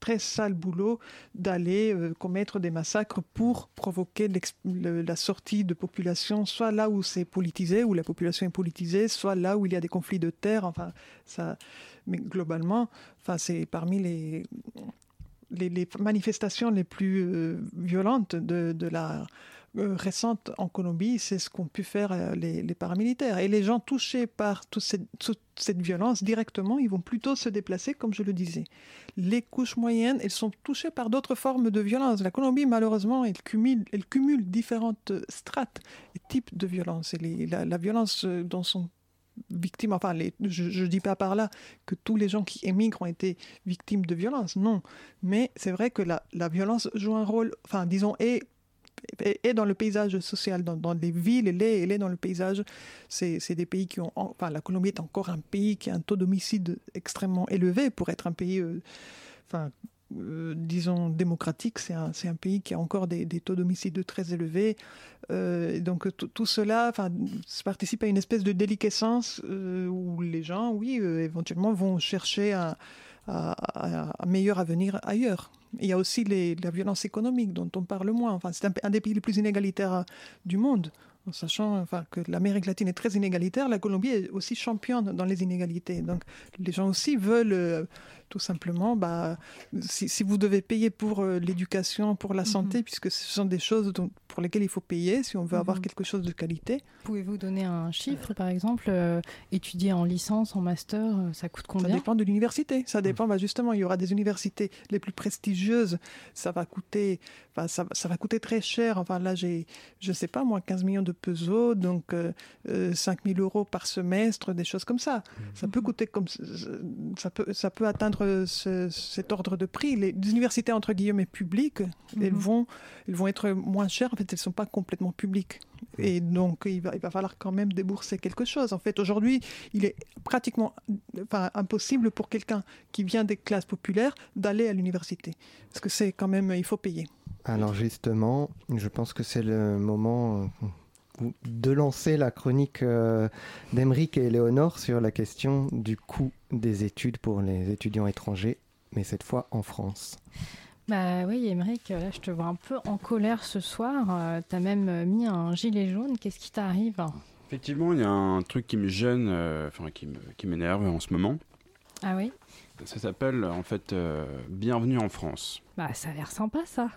très sale boulot d'aller euh, commettre des massacres pour provoquer la sortie de population, soit là où c'est politisé, où la population est politisée, soit là où il y a des conflits de terre. Enfin, ça, mais globalement, enfin, c'est parmi les, les, manifestations les plus violentes de, de la euh, récente en Colombie, c'est ce qu'ont pu faire euh, les, paramilitaires. Et les gens touchés par toute cette, violence directement, ils vont plutôt se déplacer, comme je le disais. Les couches moyennes, elles sont touchées par d'autres formes de violence. La Colombie, malheureusement, elle cumule, différentes strates et types de violence. La, violence euh, dont sont victimes, enfin, je ne dis pas par là que tous les gens qui émigrent ont été victimes de violence, non. Mais c'est vrai que la violence joue un rôle, enfin, disons, est et dans le paysage social, dans, les villes, elle est, elle est dans le paysage. C'est des pays qui ont. Enfin, la Colombie est encore un pays qui a un taux d'homicide extrêmement élevé pour être un pays. Euh, enfin, euh, disons, démocratique, c'est un, un, pays qui a encore des, taux d'homicide très élevés. Euh, donc tout cela participe à une espèce de déliquescence où les gens, oui, éventuellement vont chercher un meilleur avenir ailleurs. Il y a aussi la violence économique dont on parle moins. Enfin, c'est un, des pays les plus inégalitaires du monde en sachant enfin, que l'Amérique latine est très inégalitaire, la Colombie est aussi championne dans les inégalités. Donc les gens aussi veulent euh, tout simplement, bah, si, vous devez payer pour euh, l'éducation, pour la santé, mhm. puisque ce sont des choses pour lesquelles il faut payer si on veut avoir mhm. quelque chose de qualité. Pouvez-vous donner un chiffre, par exemple euh, Étudier en licence, en master, ça coûte combien? Ça dépend de l'université. Ça dépend, bah, justement, il y aura des universités les plus prestigieuses, ça va coûter, bah, ça, ça, va coûter très cher. Enfin là, j'ai, je sais pas moi, 15 millions de pesos, donc 5 euh, 000 euh, euros par semestre, des choses comme ça. Ça peut mhm. coûter comme ça peut, ça peut atteindre cet ordre de prix. Les, universités entre guillemets publiques, elles mhm. vont, elles vont être moins chères. En fait, elles sont pas complètement publiques. Et donc, il va, il va falloir quand même débourser quelque chose. En fait, aujourd'hui, il est pratiquement enfin, impossible pour quelqu'un qui vient des classes populaires d'aller à l'université. Parce que c'est quand même, il faut payer. Alors justement, je pense que c'est le moment euh, de lancer la chronique euh, d'Emeric et Léonore sur la question du coût des études pour les étudiants étrangers, mais cette fois en France. Bah oui, Émeric, là je te vois un peu en colère ce soir. Euh, tu as même mis un gilet jaune. Qu'est-ce qui t'arrive? Effectivement, il y a un truc qui me gêne, euh, enfin qui m'énerve en ce moment. Ah oui? Ça s'appelle en fait Bienvenue en France. Bah ça a l'air sympa ça.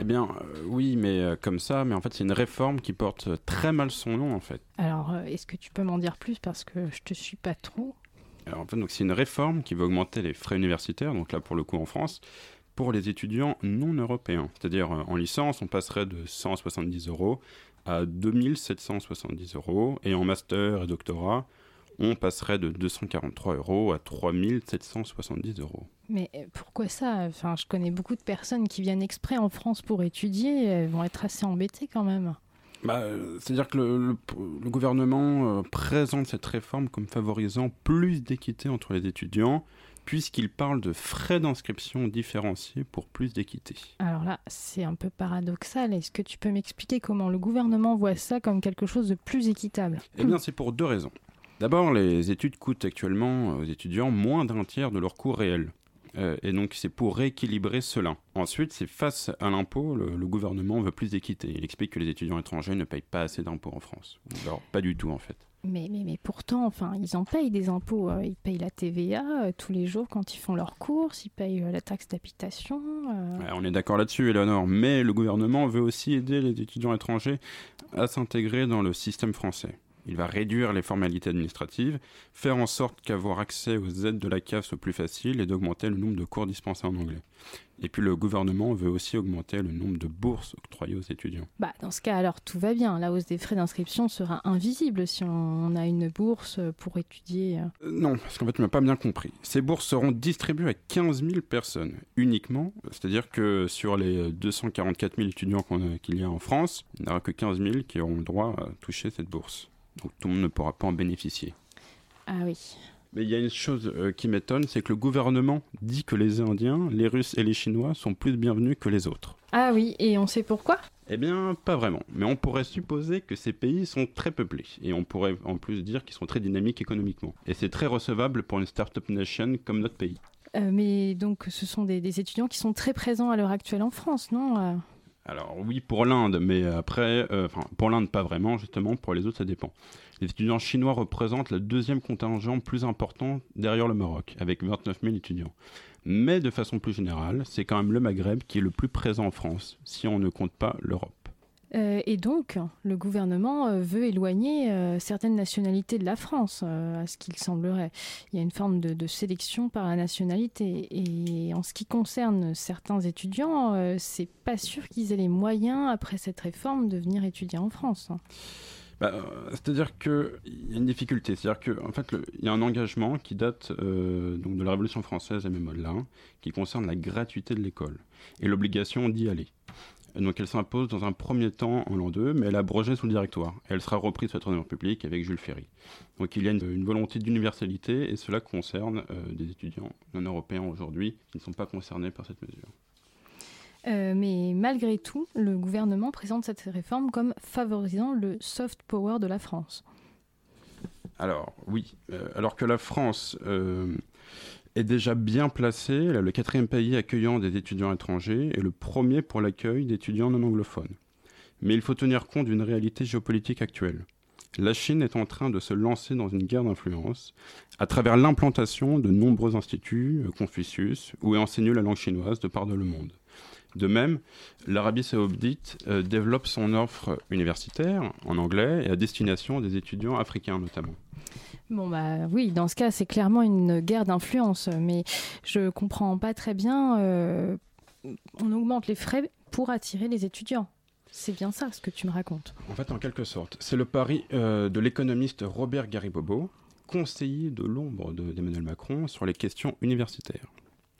Eh bien, euh, oui, mais euh, comme ça, mais en fait, c'est une réforme qui porte très mal son nom, en fait. Alors, euh, est-ce que tu peux m'en dire plus parce que je te suis pas trop? Alors, en fait, donc c'est une réforme qui va augmenter les frais universitaires, donc là, pour le coup, en France, pour les étudiants non européens. C'est-à-dire, en licence, on passerait de 170 euros à 2770 euros, et en master et doctorat, on passerait de 243 euros à 3770 euros. Mais euh, pourquoi ça? Enfin, je connais beaucoup de personnes qui viennent exprès en France pour étudier, elles vont être assez embêtées quand même. Bah, C'est-à-dire que le, gouvernement euh, présente cette réforme comme favorisant plus d'équité entre les étudiants, puisqu'il parle de frais d'inscription différenciés pour plus d'équité. Alors là, c'est un peu paradoxal. Est-ce que tu peux m'expliquer comment le gouvernement voit ça comme quelque chose de plus équitable? Eh bien, c'est pour deux raisons. D'abord, les études coûtent actuellement aux étudiants moins d'un tiers de leur coût réel. Euh, et donc c'est pour rééquilibrer cela. Ensuite, c'est face à l'impôt, le, gouvernement veut plus d'équité. Il explique que les étudiants étrangers ne payent pas assez d'impôts en France. Alors, pas du tout en fait. Mais, mais, mais, pourtant, enfin, ils en payent des impôts. Euh, ils payent la TVA euh, tous les jours quand ils font leurs courses, ils payent la taxe d'habitation. on est d'accord là-dessus, Eleonore. Mais le gouvernement veut aussi aider les étudiants étrangers à s'intégrer dans le système français. Il va réduire les formalités administratives, faire en sorte qu'avoir accès aux aides de la CAF soit plus facile et d'augmenter le nombre de cours dispensés en anglais. Et puis le gouvernement veut aussi augmenter le nombre de bourses octroyées aux étudiants. Bah, dans ce cas, alors tout va bien. La hausse des frais d'inscription sera invisible si on a une bourse pour étudier. Euh. Euh, non, parce qu'en fait, tu m'as pas bien compris. Ces bourses seront distribuées à 15 000 personnes uniquement. C'est-à-dire que sur les 244 000 étudiants qu'il y a en France, il n'y aura que 15 000 qui auront le droit à toucher cette bourse. Donc tout le monde ne pourra pas en bénéficier. Ah oui. Mais il y a une chose euh, qui m'étonne, c'est que le gouvernement dit que les Indiens, les Russes et les Chinois sont plus bienvenus que les autres. Ah oui, et on sait pourquoi? Eh bien, pas vraiment. Mais on pourrait supposer que ces pays sont très peuplés. Et on pourrait en plus dire qu'ils sont très dynamiques économiquement. Et c'est très recevable pour une start-up nation comme notre pays. Euh, mais donc, ce sont des, étudiants qui sont très présents à l'heure actuelle en France, non? Euh alors oui pour l'Inde, mais après, euh, enfin pour l'Inde pas vraiment justement, pour les autres ça dépend. Les étudiants chinois représentent le deuxième contingent plus important derrière le Maroc, avec 29 000 étudiants. Mais de façon plus générale, c'est quand même le Maghreb qui est le plus présent en France, si on ne compte pas l'Europe. Euh, et donc, le gouvernement euh, veut éloigner euh, certaines nationalités de la France, à ce qu'il semblerait. Il y a une forme de, sélection par la nationalité. Et en ce qui concerne certains étudiants, c'est pas sûr qu'ils aient les moyens, après cette réforme, de venir étudier en France. Hein. Bah, c'est-à-dire qu'il y a une difficulté. C'est-à-dire qu'en en fait, il y a un engagement qui date donc de la Révolution française et même là, qui concerne la gratuité de l'école et l'obligation d'y aller. Donc elle s'impose dans un premier temps en l'an 2, mais elle a abrogée sous le directoire. elle sera reprise sous la Troisième République avec Jules Ferry. Donc il y a une, volonté d'universalité et cela concerne euh, des étudiants non européens aujourd'hui qui ne sont pas concernés par cette mesure. Euh, mais malgré tout, le gouvernement présente cette réforme comme favorisant le soft power de la France. Alors oui, euh, alors que la France est déjà bien placé, le quatrième pays accueillant des étudiants étrangers et le premier pour l'accueil d'étudiants non anglophones. Mais il faut tenir compte d'une réalité géopolitique actuelle. La Chine est en train de se lancer dans une guerre d'influence à travers l'implantation de nombreux instituts euh, Confucius où est enseignée la langue chinoise de par de le monde. De même, l'Arabie saoudite euh, développe son offre universitaire en anglais et à destination des étudiants africains notamment. Bon bah oui, dans ce cas, c'est clairement une guerre d'influence, mais je comprends pas très bien. Euh, on augmente les frais pour attirer les étudiants. C'est bien ça ce que tu me racontes. En fait, en quelque sorte, c'est le pari euh, de l'économiste Robert Garibobo, conseiller de l'ombre d'Emmanuel Macron sur les questions universitaires.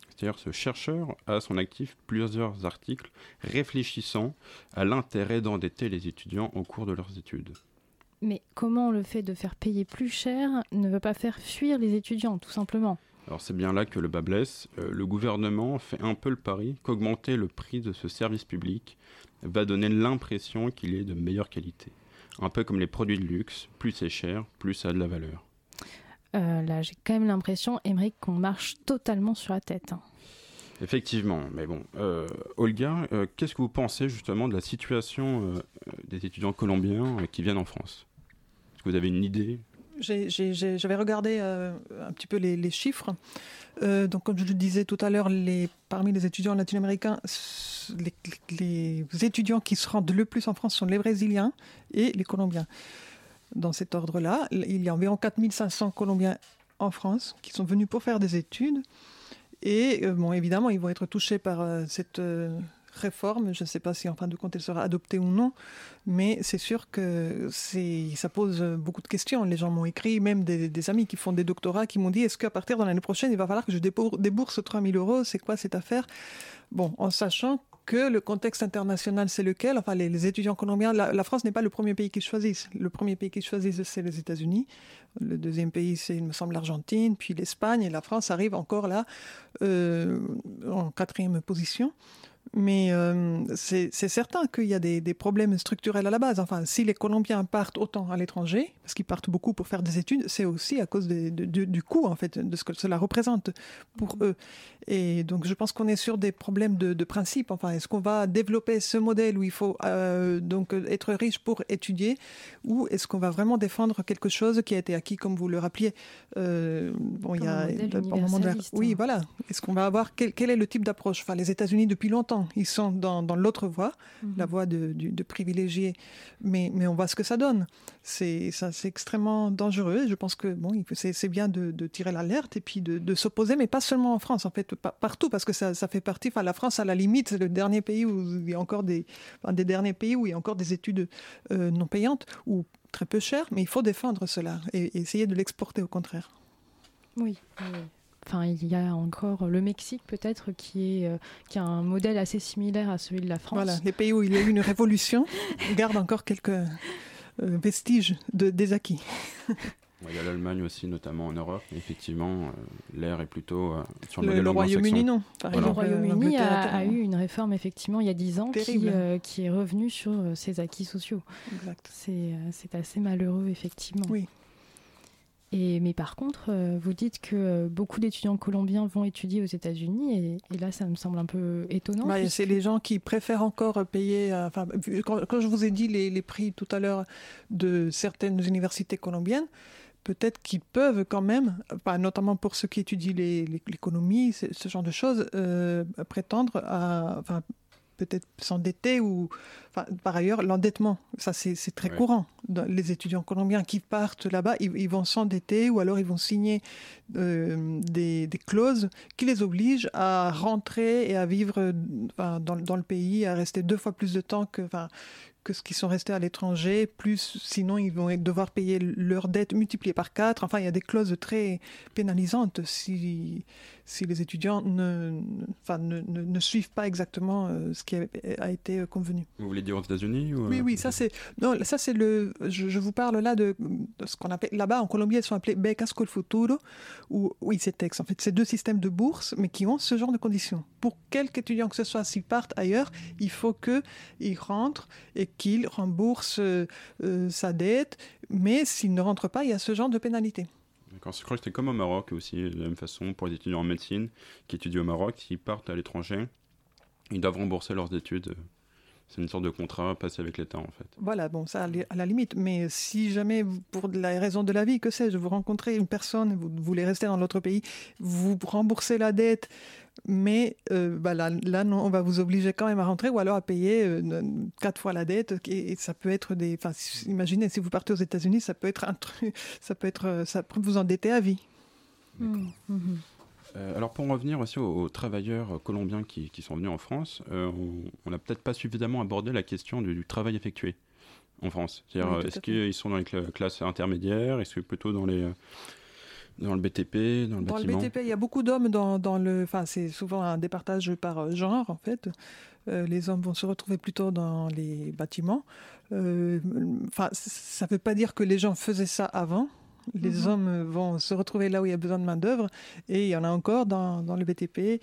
C'est-à-dire ce chercheur a à son actif plusieurs articles réfléchissant à l'intérêt d'endetter les étudiants au cours de leurs études. Mais comment le fait de faire payer plus cher ne veut pas faire fuir les étudiants, tout simplement alors c'est bien là que le bas blesse. Euh, le gouvernement fait un peu le pari qu'augmenter le prix de ce service public va donner l'impression qu'il est de meilleure qualité. Un peu comme les produits de luxe, plus c'est cher, plus ça a de la valeur. Euh, là j'ai quand même l'impression, Émeric, qu'on marche totalement sur la tête. Hein. Effectivement, mais bon, euh, Olga, qu'est-ce que vous pensez justement de la situation des étudiants colombiens qui viennent en France? Vous avez une idée? J'avais regardé euh, un petit peu les, chiffres. Euh, donc, comme je le disais tout à l'heure, parmi les étudiants latino-américains, les, étudiants qui se rendent le plus en France sont les Brésiliens et les Colombiens. Dans cet ordre-là, il y a environ 4500 Colombiens en France qui sont venus pour faire des études. Et euh, bon, évidemment, ils vont être touchés par cette réforme. Je ne sais pas si en fin de compte elle sera adoptée ou non, mais c'est sûr que ça pose beaucoup de questions. Les gens m'ont écrit, même des, amis qui font des doctorats, qui m'ont dit est-ce qu'à partir de l'année prochaine, il va falloir que je débourse 3 000 euros? C'est quoi cette affaire? Bon, en sachant que le contexte international, c'est lequel? Enfin, les, étudiants colombiens, la, France n'est pas le premier pays qu'ils choisissent. Le premier pays qu'ils choisissent, c'est les États-Unis. Le deuxième pays, c'est, il me semble, l'Argentine, puis l'Espagne. Et la France arrive encore là, euh, en quatrième position. Mais euh, c'est certain qu'il y a des, problèmes structurels à la base. Enfin, si les Colombiens partent autant à l'étranger, parce qu'ils partent beaucoup pour faire des études, c'est aussi à cause du coût, en fait, de ce que cela représente pour eux. Et donc, je pense qu'on est sur des problèmes de, principe. Enfin, est-ce qu'on va développer ce modèle où il faut euh, donc être riche pour étudier, ou est-ce qu'on va vraiment défendre quelque chose qui a été acquis, comme vous le rappeliez euh, Bon, il y a un moment de oui, voilà. Est-ce qu'on va avoir quel, quel est le type d'approche? Enfin, les États-Unis depuis longtemps ils sont dans, l'autre voie, la mhm. voie de, de, privilégier, mais, mais on voit ce que ça donne. C'est extrêmement dangereux. Je pense que bon, c'est bien de, tirer l'alerte et puis de, s'opposer, mais pas seulement en France, en fait, partout, parce que ça, fait partie. Enfin, la France, à la limite, c'est le dernier pays où il y a encore des, des derniers pays où il y a encore des études euh, non payantes ou très peu chères, mais il faut défendre cela et, essayer de l'exporter au contraire. Oui. oui. Enfin, il y a encore le Mexique peut-être qui est euh, qui a un modèle assez similaire à celui de la France. Voilà, les pays où il y a eu une révolution gardent encore quelques euh, vestiges de, des acquis. Il y a l'Allemagne aussi, notamment en Europe. Effectivement, euh, l'air est plutôt sur le, modèle Le Royaume-Uni, non. Le Royaume-Uni a, eu une réforme, effectivement, il y a dix ans, qui, qui, est revenue sur ses acquis sociaux. C'est assez malheureux, effectivement. Oui mais par contre, euh, vous dites que euh, beaucoup d'étudiants colombiens vont étudier aux États-Unis, et, là, ça me semble un peu étonnant. Bah, c'est les gens qui préfèrent encore payer. Euh, enfin, quand, je vous ai dit les, prix tout à l'heure de certaines universités colombiennes, peut-être qu'ils peuvent quand même, notamment pour ceux qui étudient l'économie, ce genre de choses, prétendre à, peut-être s'endetter ou par ailleurs l'endettement. Ça c'est très courant. Les étudiants colombiens qui partent là-bas ils, vont s'endetter ou alors ils vont signer euh, des, clauses qui les obligent à rentrer et à vivre dans, dans, le pays à rester deux fois plus de temps que que ce qui sont restés à l'étranger, plus sinon ils vont devoir payer leur dette multipliée par quatre. Enfin, il y a des clauses très pénalisantes si, si les étudiants ne, enfin, ne, ne, suivent pas exactement euh, ce qui a, été euh, convenu. Vous voulez dire aux États-Unis Oui, oui, ça c'est non, ça c'est le. Je, vous parle là de, ce qu'on appelle là-bas en Colombie, elles sont appelées becas col futuro ou oui, c'est texte. En fait, c'est deux systèmes de bourse, mais qui ont ce genre de conditions. Pour quelque étudiant que ce soit, s'ils partent ailleurs, il faut que ils rentrent et qu'il rembourse euh, sa dette, mais s'il ne rentre pas, il y a ce genre de pénalité. Je crois que c'était comme au Maroc aussi, de la même façon, pour les étudiants en médecine qui étudient au Maroc, s'ils partent à l'étranger, ils doivent rembourser leurs études. C'est une sorte de contrat passé avec l'État, en fait. Voilà, bon, ça, à la limite. Mais si jamais, pour la raison de la vie, que sais-je, vous rencontrez une personne, vous voulez rester dans l'autre pays, vous remboursez la dette, mais euh, bah là, non, on va vous obliger quand même à rentrer ou alors à payer euh, quatre fois la dette. Et, ça peut être des. Enfin, imaginez si vous partez aux États-Unis, ça peut être un truc, ça peut être, euh, ça peut vous endetter à vie. Mmh, mmh. Alors pour en revenir aussi aux, travailleurs colombiens qui, qui, sont venus en France, on n'a peut-être pas suffisamment abordé la question du, travail effectué en France. C'est-à-dire, est-ce qu'ils sont dans les classes intermédiaires? Est-ce que plutôt dans les dans le BTP, dans le dans le BTP, il y a beaucoup d'hommes dans, dans, le. Enfin, c'est souvent un départage par euh, genre, en fait. Euh, les hommes vont se retrouver plutôt dans les bâtiments. Euh, enfin, ça ne veut pas dire que les gens faisaient ça avant. Les mhm. hommes vont se retrouver là où il y a besoin de main-d'œuvre, et il y en a encore dans, dans le BTP.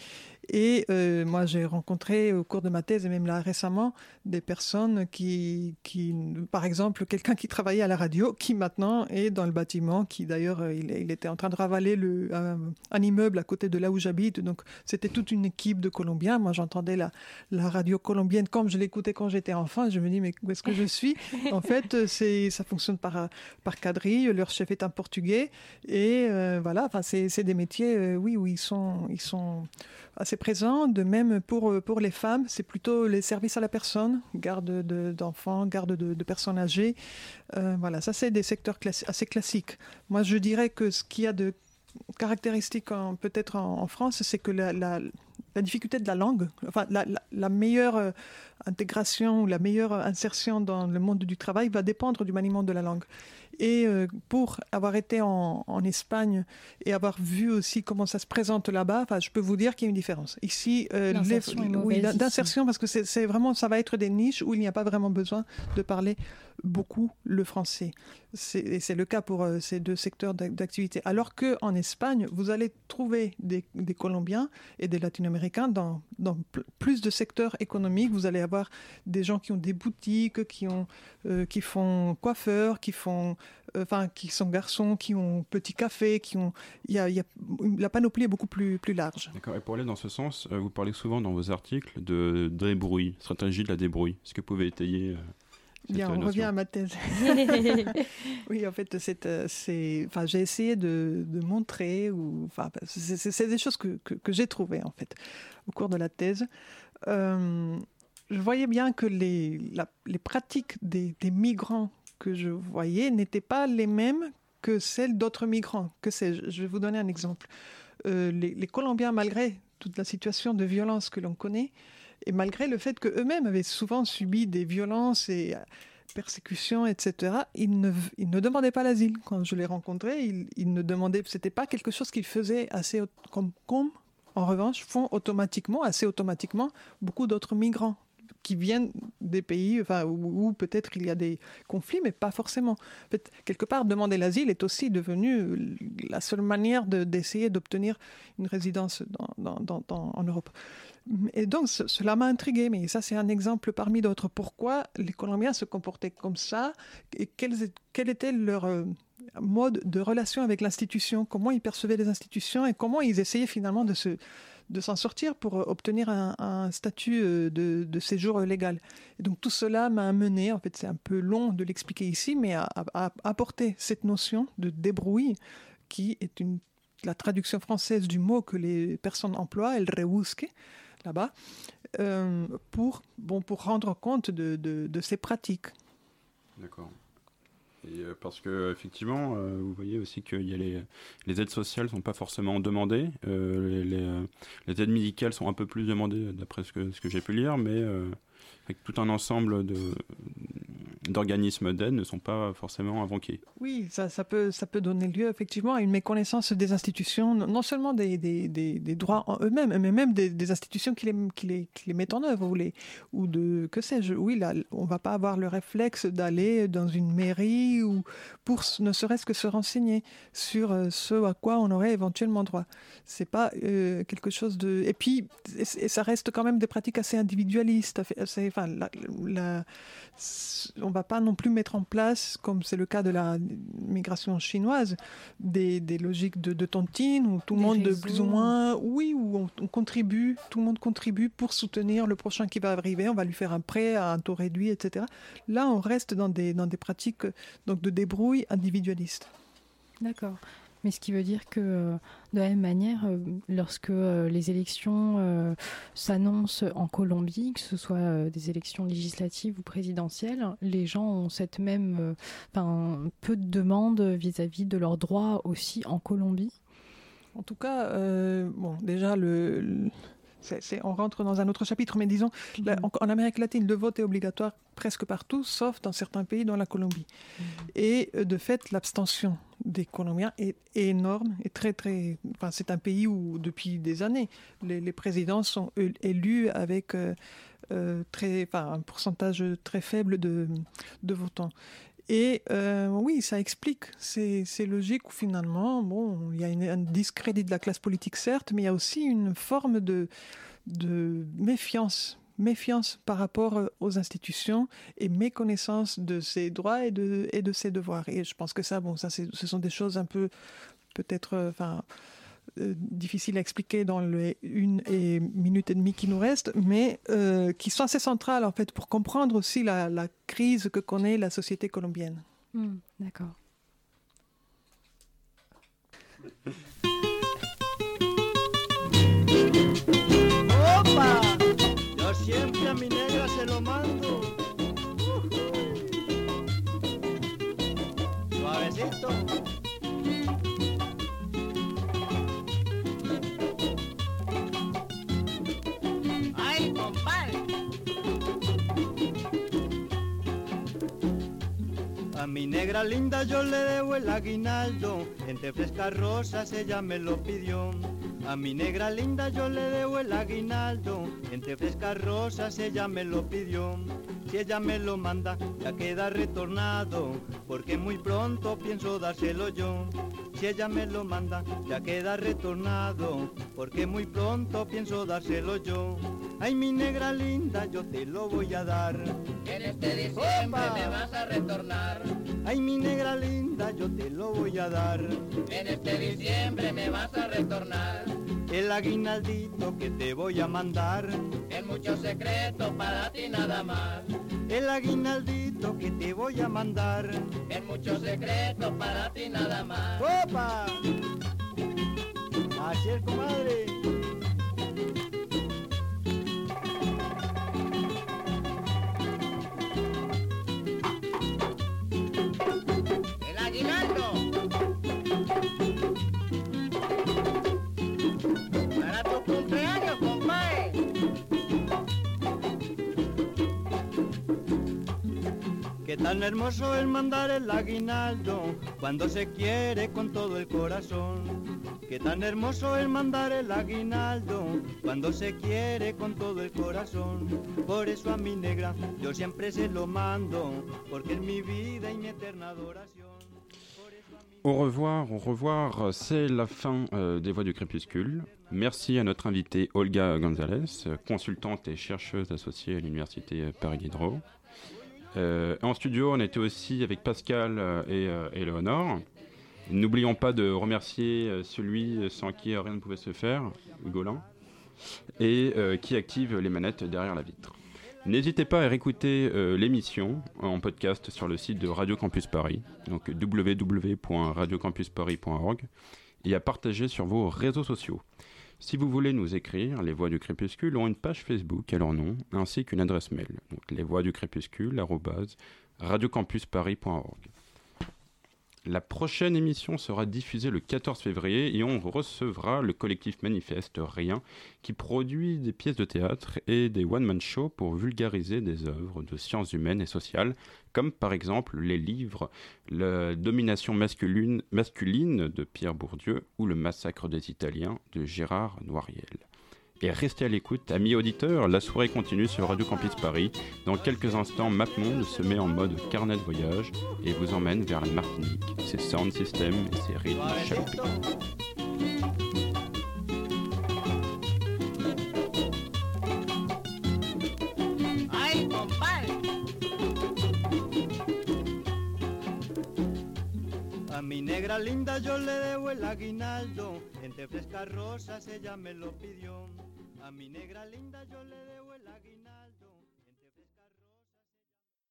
Et euh, moi, j'ai rencontré au cours de ma thèse, et même là récemment, des personnes qui, qui par exemple, quelqu'un qui travaillait à la radio, qui maintenant est dans le bâtiment, qui d'ailleurs, euh, il, il, était en train de ravaler le, un, immeuble à côté de là où j'habite. Donc, c'était toute une équipe de Colombiens. Moi, j'entendais la, la radio colombienne comme je l'écoutais quand j'étais enfant. Je me dis, mais où est-ce que je suis? En fait, c'est, ça fonctionne par, par quadrille. Leur chef est un portugais. Et euh, voilà, enfin, c'est, des métiers, oui, où ils sont, ils sont assez présent. De même pour, euh, pour les femmes, c'est plutôt les services à la personne, garde d'enfants, garde de, personnes âgées. Euh, voilà, ça c'est des secteurs assez classiques. Moi je dirais que ce qu'il y a de caractéristique peut-être en, France, c'est que la, la, difficulté de la langue, enfin la, la meilleure euh, intégration ou la meilleure insertion dans le monde du travail va dépendre du maniement de la langue. Et euh, pour avoir été en, Espagne et avoir vu aussi comment ça se présente là-bas, je peux vous dire qu'il y a une différence. Ici, euh, oui, d'insertion, parce que c'est vraiment, ça va être des niches où il n'y a pas vraiment besoin de parler beaucoup le français. Et c'est le cas pour euh, ces deux secteurs d'activité. Alors qu'en Espagne, vous allez trouver des, des Colombiens et des Latino-Américains américain, dans, dans plus de secteurs économiques, vous allez avoir des gens qui ont des boutiques, qui, ont, euh, qui font coiffeurs, qui, font, enfin, qui sont garçons, qui ont petit café, qui ont... Il y a, y a, la panoplie est beaucoup plus, plus large. D'accord. Et pour aller dans ce sens, vous parlez souvent dans vos articles de débrouille, stratégie de la débrouille. Est-ce que vous pouvez étayer Bien, on revient à ma thèse. oui, en fait, euh, c'est, enfin, j'ai essayé de, de, montrer, ou, enfin, c'est des choses que, que, j'ai trouvées, en fait, au cours de la thèse. Euh, je voyais bien que les, les pratiques des, des, migrants que je voyais n'étaient pas les mêmes que celles d'autres migrants. Que Je vais vous donner un exemple. Euh, les, Colombiens, malgré toute la situation de violence que l'on connaît, et malgré le fait qu'eux-mêmes avaient souvent subi des violences et euh, persécutions, etc., ils ne, ils ne demandaient pas l'asile. Quand je les rencontrais, ils, ils ne demandaient, c'était pas quelque chose qu'ils faisaient assez comme, comme, en revanche, font automatiquement, assez automatiquement, beaucoup d'autres migrants qui viennent des pays enfin, où, peut-être il y a des conflits, mais pas forcément. En fait, quelque part, demander l'asile est aussi devenu la seule manière d'essayer d'obtenir une résidence dans, en Europe. Et donc, cela m'a intrigué, mais ça, c'est un exemple parmi d'autres. Pourquoi les Colombiens se comportaient comme ça et quel, quel était leur euh, mode de relation avec l'institution? Comment ils percevaient les institutions et comment ils essayaient finalement de se de s'en sortir pour euh, obtenir un, statut euh, de, de, séjour légal. Et donc tout cela m'a amené, en fait c'est un peu long de l'expliquer ici, mais à, apporter cette notion de débrouille qui est une, la traduction française du mot que les personnes emploient, el rebusque, là-bas, euh, pour, bon, pour rendre compte de, de, ces pratiques. D'accord. Euh, parce que effectivement, euh, vous voyez aussi que y a les, aides sociales sont pas forcément demandées, les, les, aides médicales sont un peu plus demandées d'après ce que, j'ai pu lire, mais tout un ensemble de, d'organismes d'aide ne sont pas forcément invoqués. Oui, ça, peut, ça peut donner lieu effectivement à une méconnaissance des institutions, non seulement des, des, des, droits en eux-mêmes, mais même des, institutions qui les, qui, les, qui les, mettent en œuvre, ou, les, ou de, que sais-je, oui, là, on va pas avoir le réflexe d'aller dans une mairie ou pour ne serait-ce que se renseigner sur euh, ce à quoi on aurait éventuellement droit. C'est pas euh, quelque chose de... Et puis, et ça reste quand même des pratiques assez individualistes, assez, enfin, va pas non plus mettre en place, comme c'est le cas de la migration chinoise, des, des logiques de, de, tontine où tout le monde, de plus ou moins, oui, où on, on, contribue, tout le monde contribue pour soutenir le prochain qui va arriver, on va lui faire un prêt à un taux réduit, etc. Là, on reste dans des, dans des pratiques donc, de débrouille individualiste. D'accord. Mais ce qui veut dire que euh, de la même manière, euh, lorsque euh, les élections s'annoncent en Colombie, que ce soit des élections législatives ou présidentielles, les gens ont cette même, peu de demandes vis-à-vis de leurs droits aussi en Colombie. En tout cas, bon, déjà le on rentre dans un autre chapitre, mais disons, mhm. en, Amérique latine, le vote est obligatoire presque partout, sauf dans certains pays, dont la Colombie. Mhm. Et euh, de fait, l'abstention des Colombiens est, énorme et très, très. Enfin, c'est un pays où, depuis des années, les, présidents sont élus avec euh, euh, très, enfin, un pourcentage très faible de, de votants. Et euh, oui, ça explique. C'est logique où finalement, bon, il y a un discrédit de la classe politique, certes, mais il y a aussi une forme de, méfiance méfiance par rapport aux institutions et méconnaissance de ses droits et de, ses devoirs. Et je pense que ça, bon, ça, ce sont des choses un peu, peut-être, euh, enfin, euh, difficile à expliquer dans les une et minute et demie qui nous restent, mais euh, qui sont assez centrales en fait pour comprendre aussi la, la crise que connaît la société colombienne. Mm, D'accord. Opa! Yo siempre a mi negra se lo mando. Suavecito. Mi negra linda yo le debo el aguinaldo, entre frescas rosas ella me lo pidió. A mi negra linda yo le debo el aguinaldo, entre frescas rosas ella me lo pidió. Si ella me lo manda, ya queda retornado, porque muy pronto pienso dárselo yo. Si ella me lo manda, ya queda retornado, porque muy pronto pienso dárselo yo. Ay, mi negra linda, yo te lo voy a dar. En este diciembre me vas a retornar. Ay, mi negra linda, yo te lo voy a dar. En este diciembre me vas a retornar. El aguinaldito que te voy a mandar. En mucho secreto para ti nada más. El aguinaldito que te voy a mandar. En mucho secreto para ti nada más. ¡Opa! Así es, comadre. Au revoir, au revoir, c'est la fin euh, des Voix du Crépuscule. Merci à notre invitée Olga Gonzalez, consultante et chercheuse associée à l'Université Paris Diderot. Euh, en studio, on était aussi avec Pascal euh, et euh, Éléonore. N'oublions pas de remercier euh, celui sans qui rien ne pouvait se faire, Hugolin, et euh, qui active les manettes derrière la vitre. N'hésitez pas à réécouter euh, l'émission en podcast sur le site de Radio Campus Paris, donc www.radiocampusparis.org, et à partager sur vos réseaux sociaux. Si vous voulez nous écrire, les Voix du Crépuscule ont une page Facebook à leur nom, ainsi qu'une adresse mail, donc les Voix du Crépuscule, arobase, radiocampusparis.org. La prochaine émission sera diffusée le 14 février et on recevra le collectif Manifeste Rien qui produit des pièces de théâtre et des one-man shows pour vulgariser des œuvres de sciences humaines et sociales, comme par exemple les livres La domination masculine, masculine de Pierre Bourdieu ou Le massacre des Italiens de Gérard Noiriel. Et restez à l'écoute, amis auditeurs, la soirée continue sur Radio Campus Paris. Dans quelques instants, MapMonde se met en mode carnet de voyage et vous emmène vers la Martinique, ses sound systems et ses rythmes mi negra linda yo le debo el aguinaldo, entre frescas rosas ella me lo pidió. A mi negra linda yo le debo el aguinaldo.